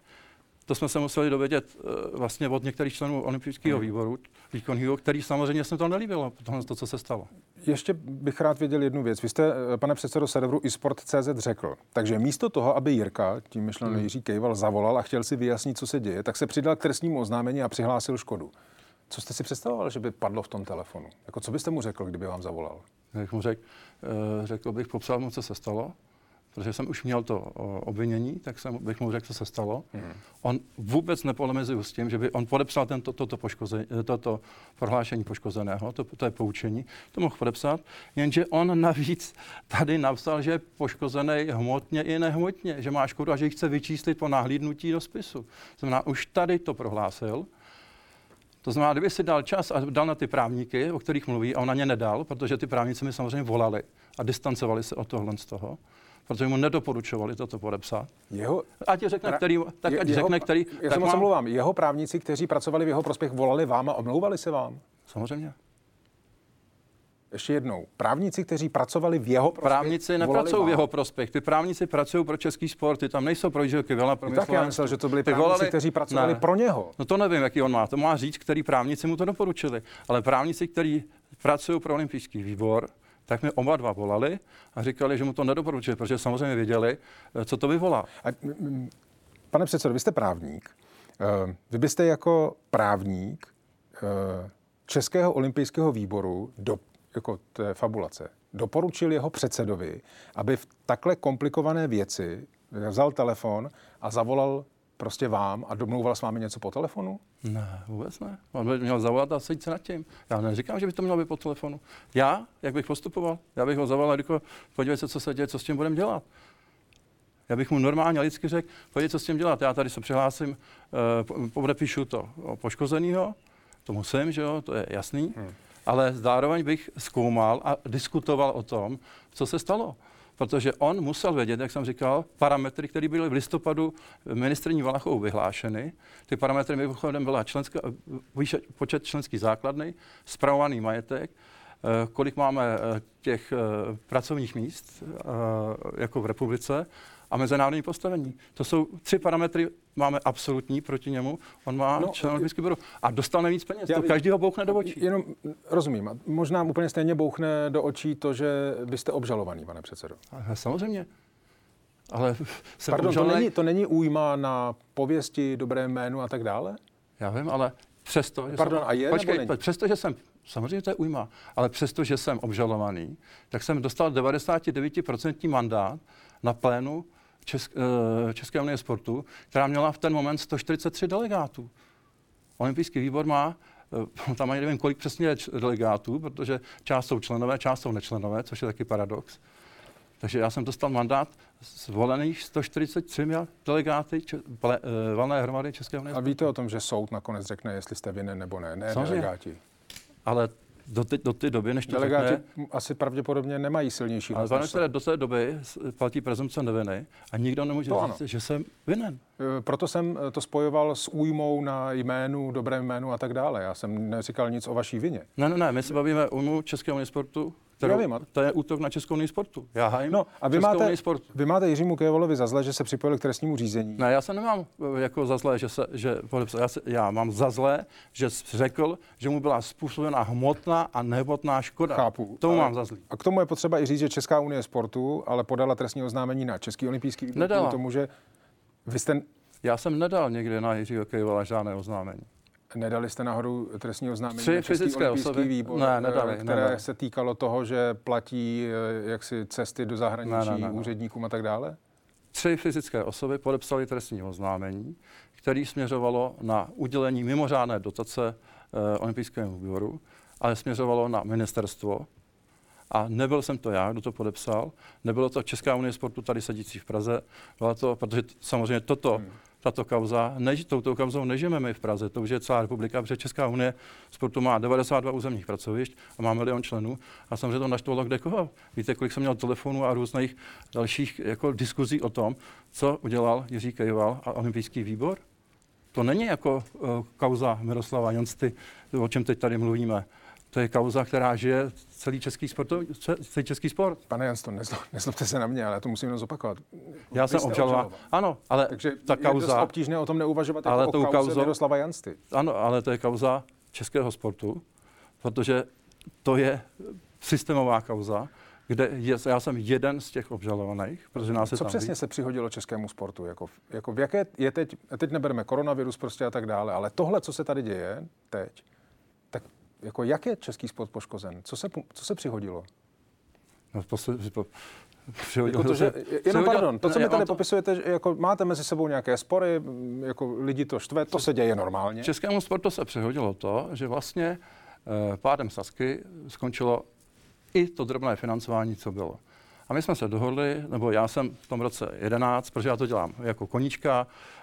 to jsme se museli dovědět uh, vlastně od některých členů olympijského výboru, výkonného, který samozřejmě se to nelíbilo, tohle to, co se stalo. Ještě bych rád věděl jednu věc. Vy jste, eh, pane předsedo serveru iSport.cz řekl, takže místo toho, aby Jirka, tím myšleno hmm. Jiří Kejval, zavolal a chtěl si vyjasnit, co se děje, tak se přidal k trestnímu oznámení a přihlásil škodu. Co jste si představoval, že by padlo v tom telefonu? Jako co byste mu řekl, kdyby vám zavolal? Jak mu řekl, uh, řekl bych, popsal mu, co se stalo protože jsem už měl to obvinění, tak jsem, bych mu řekl, co se stalo. Hmm. On vůbec nepolemizuje s tím, že by on podepsal tento, toto, poškoze, toto prohlášení poškozeného, to, to je poučení, to mohl podepsat, jenže on navíc tady napsal, že je poškozený hmotně i nehmotně, že má škodu a že ji chce vyčíslit po nahlídnutí do spisu. To znamená, už tady to prohlásil, to znamená, kdyby si dal čas a dal na ty právníky, o kterých mluví, a on na ně nedal, protože ty právníci mi samozřejmě volali a distancovali se od tohle z toho, protože mu nedoporučovali toto podepsat. Jeho, ať řekne, který, tak ať jeho, řekne, který... Já se moc mám... omlouvám. Jeho právníci, kteří pracovali v jeho prospěch, volali vám a omlouvali se vám? Samozřejmě. Ještě jednou. Právníci, kteří pracovali v jeho prospěch, Právníci nepracují v jeho prospěch. Ty právníci pracují pro český sport, ty tam nejsou pro Jiřího Kyvela, pro Tak já myslel, že to byli právníci, volali... kteří pracovali ne. pro něho. No to nevím, jaký on má. To má říct, který právníci mu to doporučili. Ale právníci, kteří pracují pro olympijský výbor, tak mi oba dva volali a říkali, že mu to nedoporučuje, protože samozřejmě věděli, eh, co to vyvolá. A, pane předsedo, vy jste právník. Vy byste jako právník Českého olympijského výboru do, jako té fabulace doporučil jeho předsedovi, aby v takhle komplikované věci vzal telefon a zavolal prostě vám a domlouval s vámi něco po telefonu? Ne, vůbec ne. On by měl zavolat a sejít se nad tím. Já neříkám, že by to mělo být po telefonu. Já, jak bych postupoval? Já bych ho zavolal, jako podívej se, co se děje, co s tím budeme dělat. Já bych mu normálně lidsky řekl, pojď co s tím dělat. Já tady se přihlásím, uh, podepíšu to poškozenýho, to musím, že jo, to je jasný. Hmm. Ale zároveň bych zkoumal a diskutoval o tom, co se stalo protože on musel vědět, jak jsem říkal, parametry, které byly v listopadu ministrní Valachou vyhlášeny. Ty parametry mimochodem byla členská, počet členských základny, spravovaný majetek, eh, kolik máme eh, těch eh, pracovních míst jako v republice a mezinárodní postavení. To jsou tři parametry, máme absolutní proti němu, on má no, člen olympijský budu. a dostal nejvíc peněz, já, to každýho bouchne do očí. Jenom rozumím, možná úplně stejně bouchne do očí to, že vy jste obžalovaný, pane předsedo. A, samozřejmě. Ale Pardon, obžalovaný... to, není, to není újma na pověsti, dobré jménu a tak dále? Já vím, ale přesto, že Pardon, jsem, a je, počkej, přesto, že jsem, samozřejmě to je újma, ale přesto, že jsem obžalovaný, tak jsem dostal 99% mandát na plénu Česk, eh, České unie sportu, která měla v ten moment 143 delegátů. Olympijský výbor má, eh, tam ani nevím, kolik přesně delegátů, protože část jsou členové, část jsou nečlenové, což je taky paradox. Takže já jsem dostal mandát zvolených 143 delegáty če, uh, valné hromady České unie. A víte o tom, že soud nakonec řekne, jestli jste vinen nebo ne, ne Samozřejmě. delegáti. Ale do, té, do té doby, než to Delegáti řekne, asi pravděpodobně nemají silnější Ale pane do té doby platí prezumce neviny a nikdo nemůže to říct, ano. že jsem vinen. E, proto jsem e, to spojoval s újmou na jménu, dobrém jménu a tak dále. Já jsem neříkal nic o vaší vině. Ne, ne, ne, my se bavíme o újmu Českého sportu, kterou, vím, to je útok na Českou unii sportu. Já hájím no, a vy máte, sportu. Vy máte Jiřímu Kejvolovi za zle, že se připojil k trestnímu řízení. Ne, já se nemám eh, jako za zle, že se, že já, se, já mám za zle, že řekl, že mu byla způsobena hmotná a nehmotná škoda. Chápu. To mám za zlý. A k tomu je potřeba i říct, že Česká unie sportu ale podala trestní oznámení na Český olympijský výbor. Nedala. tomu, že vy jste... Já jsem nedal někde na Jiřího Kejvola žádné oznámení. Nedali jste nahoru trestní oznámení Tři na fyzické osoby? výbor, ne, nedali, které nedali. se týkalo toho, že platí eh, jaksi cesty do zahraničí ne, ne, ne, úředníkům a tak dále? Tři fyzické osoby podepsali trestní oznámení, které směřovalo na udělení mimořádné dotace eh, olympijskému výboru, ale směřovalo na ministerstvo. A nebyl jsem to já, kdo to podepsal. Nebylo to Česká unie sportu tady sedící v Praze. Bylo to, protože samozřejmě toto hmm tato kauza, než, touto kauzou nežijeme my v Praze, to už je celá republika, protože Česká unie sportu má 92 územních pracovišť a má milion členů a samozřejmě to naštvalo kde koho. Víte, kolik jsem měl telefonů a různých dalších jako diskuzí o tom, co udělal Jiří Kejval a olympijský výbor? To není jako uh, kauza Miroslava Jonsty, o čem teď tady mluvíme. To je kauza, která žije celý český, sport, celý český sport. Pane Jans, to nezlobte se na mě, ale já to musím jenom zopakovat. Já Vy jsem obžaloval. Ano, ale Takže ta kauza... je dost obtížné o tom neuvažovat ale jako o kauze kauzo, Miroslava Jansty. Ano, ale to je kauza českého sportu, protože to je systémová kauza, kde je, já jsem jeden z těch obžalovaných, protože nás Co tam přesně ví. se přihodilo českému sportu? Jako, jako v jaké je teď, teď nebereme koronavirus prostě a tak dále, ale tohle, co se tady děje teď, jako jak je český sport poškozen? Co se, co se přihodilo? No, posled, po, přihodilo jako to, že, jenom pardon, to, co mi tady to... popisujete, že jako máte mezi sebou nějaké spory, jako lidi to štve, to se děje normálně. Českému sportu se přihodilo to, že vlastně eh, pádem Sasky skončilo i to drobné financování, co bylo. A my jsme se dohodli, nebo já jsem v tom roce 11, protože já to dělám jako koníčka, Eh,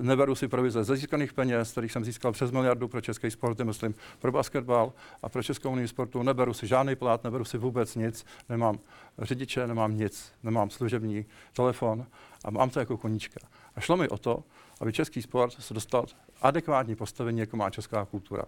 neberu si provize ze získaných peněz, kterých jsem získal přes miliardu pro český sport, myslím pro basketbal a pro Českou unii sportu. Neberu si žádný plat, neberu si vůbec nic, nemám řidiče, nemám nic, nemám služební telefon a mám to jako koníčka. A šlo mi o to, aby český sport se dostal adekvátní postavení, jako má česká kultura.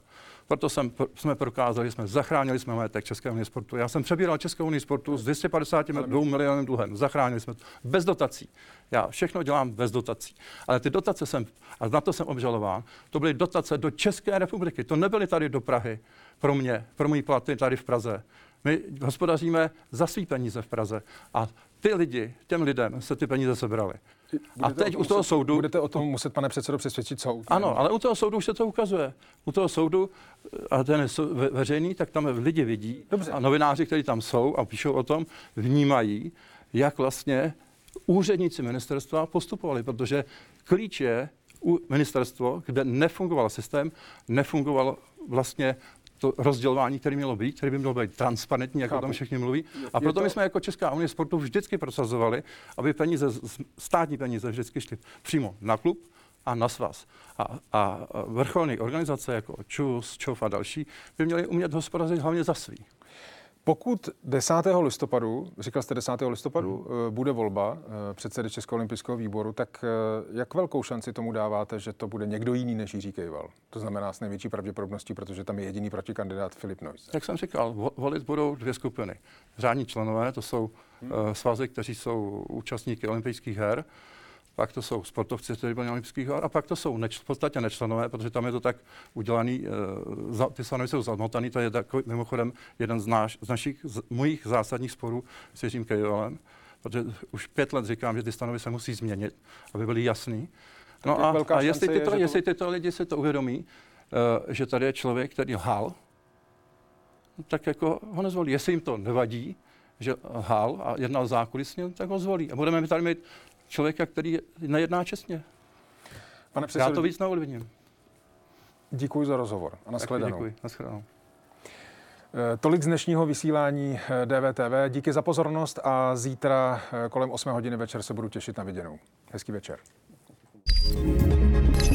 Proto jsem, jsme prokázali, jsme zachránili jsme majetek České unie sportu. Já jsem přebíral Českou unii sportu s 252 milionů dluhem. Zachránili jsme to bez dotací. Já všechno dělám bez dotací. Ale ty dotace jsem, a na to jsem obžalován, to byly dotace do České republiky. To nebyly tady do Prahy pro mě, pro můj platy tady v Praze. My hospodaříme za svý peníze v Praze a ty lidi, těm lidem se ty peníze sebrali. A teď u toho muset, soudu... Budete o tom muset, pane předsedo, přesvědčit soud. Ano, ale u toho soudu už se to ukazuje. U toho soudu, a ten je veřejný, tak tam lidi vidí. Dobře. A novináři, kteří tam jsou a píšou o tom, vnímají, jak vlastně úředníci ministerstva postupovali, protože klíč je u ministerstvo, kde nefungoval systém, nefungoval vlastně to rozdělování, které mělo být, které by mělo být transparentní, jak Chápu. o tom všichni mluví. A proto my jsme jako Česká unie sportu vždycky prosazovali, aby peníze, státní peníze vždycky šly přímo na klub a na svaz. A, a vrcholné organizace jako ČUS, ČOF a další by měly umět hospodařit hlavně za svý. Pokud 10. listopadu, říkal jste 10. listopadu, hmm. bude volba eh, předsedy Českého olympijského výboru, tak eh, jak velkou šanci tomu dáváte, že to bude někdo jiný než Jiří Kejval? To znamená s největší pravděpodobností, protože tam je jediný protikandidát Filip Noyce. Jak jsem říkal, volit budou dvě skupiny. Řádní členové, to jsou hmm. svazy, kteří jsou účastníky olympijských her, pak to jsou sportovci, kteří byli na olympijských her, a pak to jsou neč, v podstatě nečlenové, protože tam je to tak udělaný, uh, za, ty stanovy jsou zamotaný, to je takový, mimochodem jeden z, náš, z našich, z mojich zásadních sporů s Jiřím Kejvalem, protože už pět let říkám, že ty stanovy se musí změnit, aby byly jasný. No a, a jestli, tyto, je, jestli tyto lidi si to uvědomí, uh, že tady je člověk, který lhal, tak jako ho nezvolí. Jestli jim to nevadí, že lhal a jednal zákulisně, tak ho zvolí. A budeme tady mít člověka, který nejedná čestně. Pane předsedo, Já to víc neovlivním. Děkuji za rozhovor a nashledanou. Děkuji, nashledanou. Eh, tolik z dnešního vysílání DVTV. Eh, Díky za pozornost a zítra eh, kolem 8 hodiny večer se budu těšit na viděnou. Hezký večer. thank you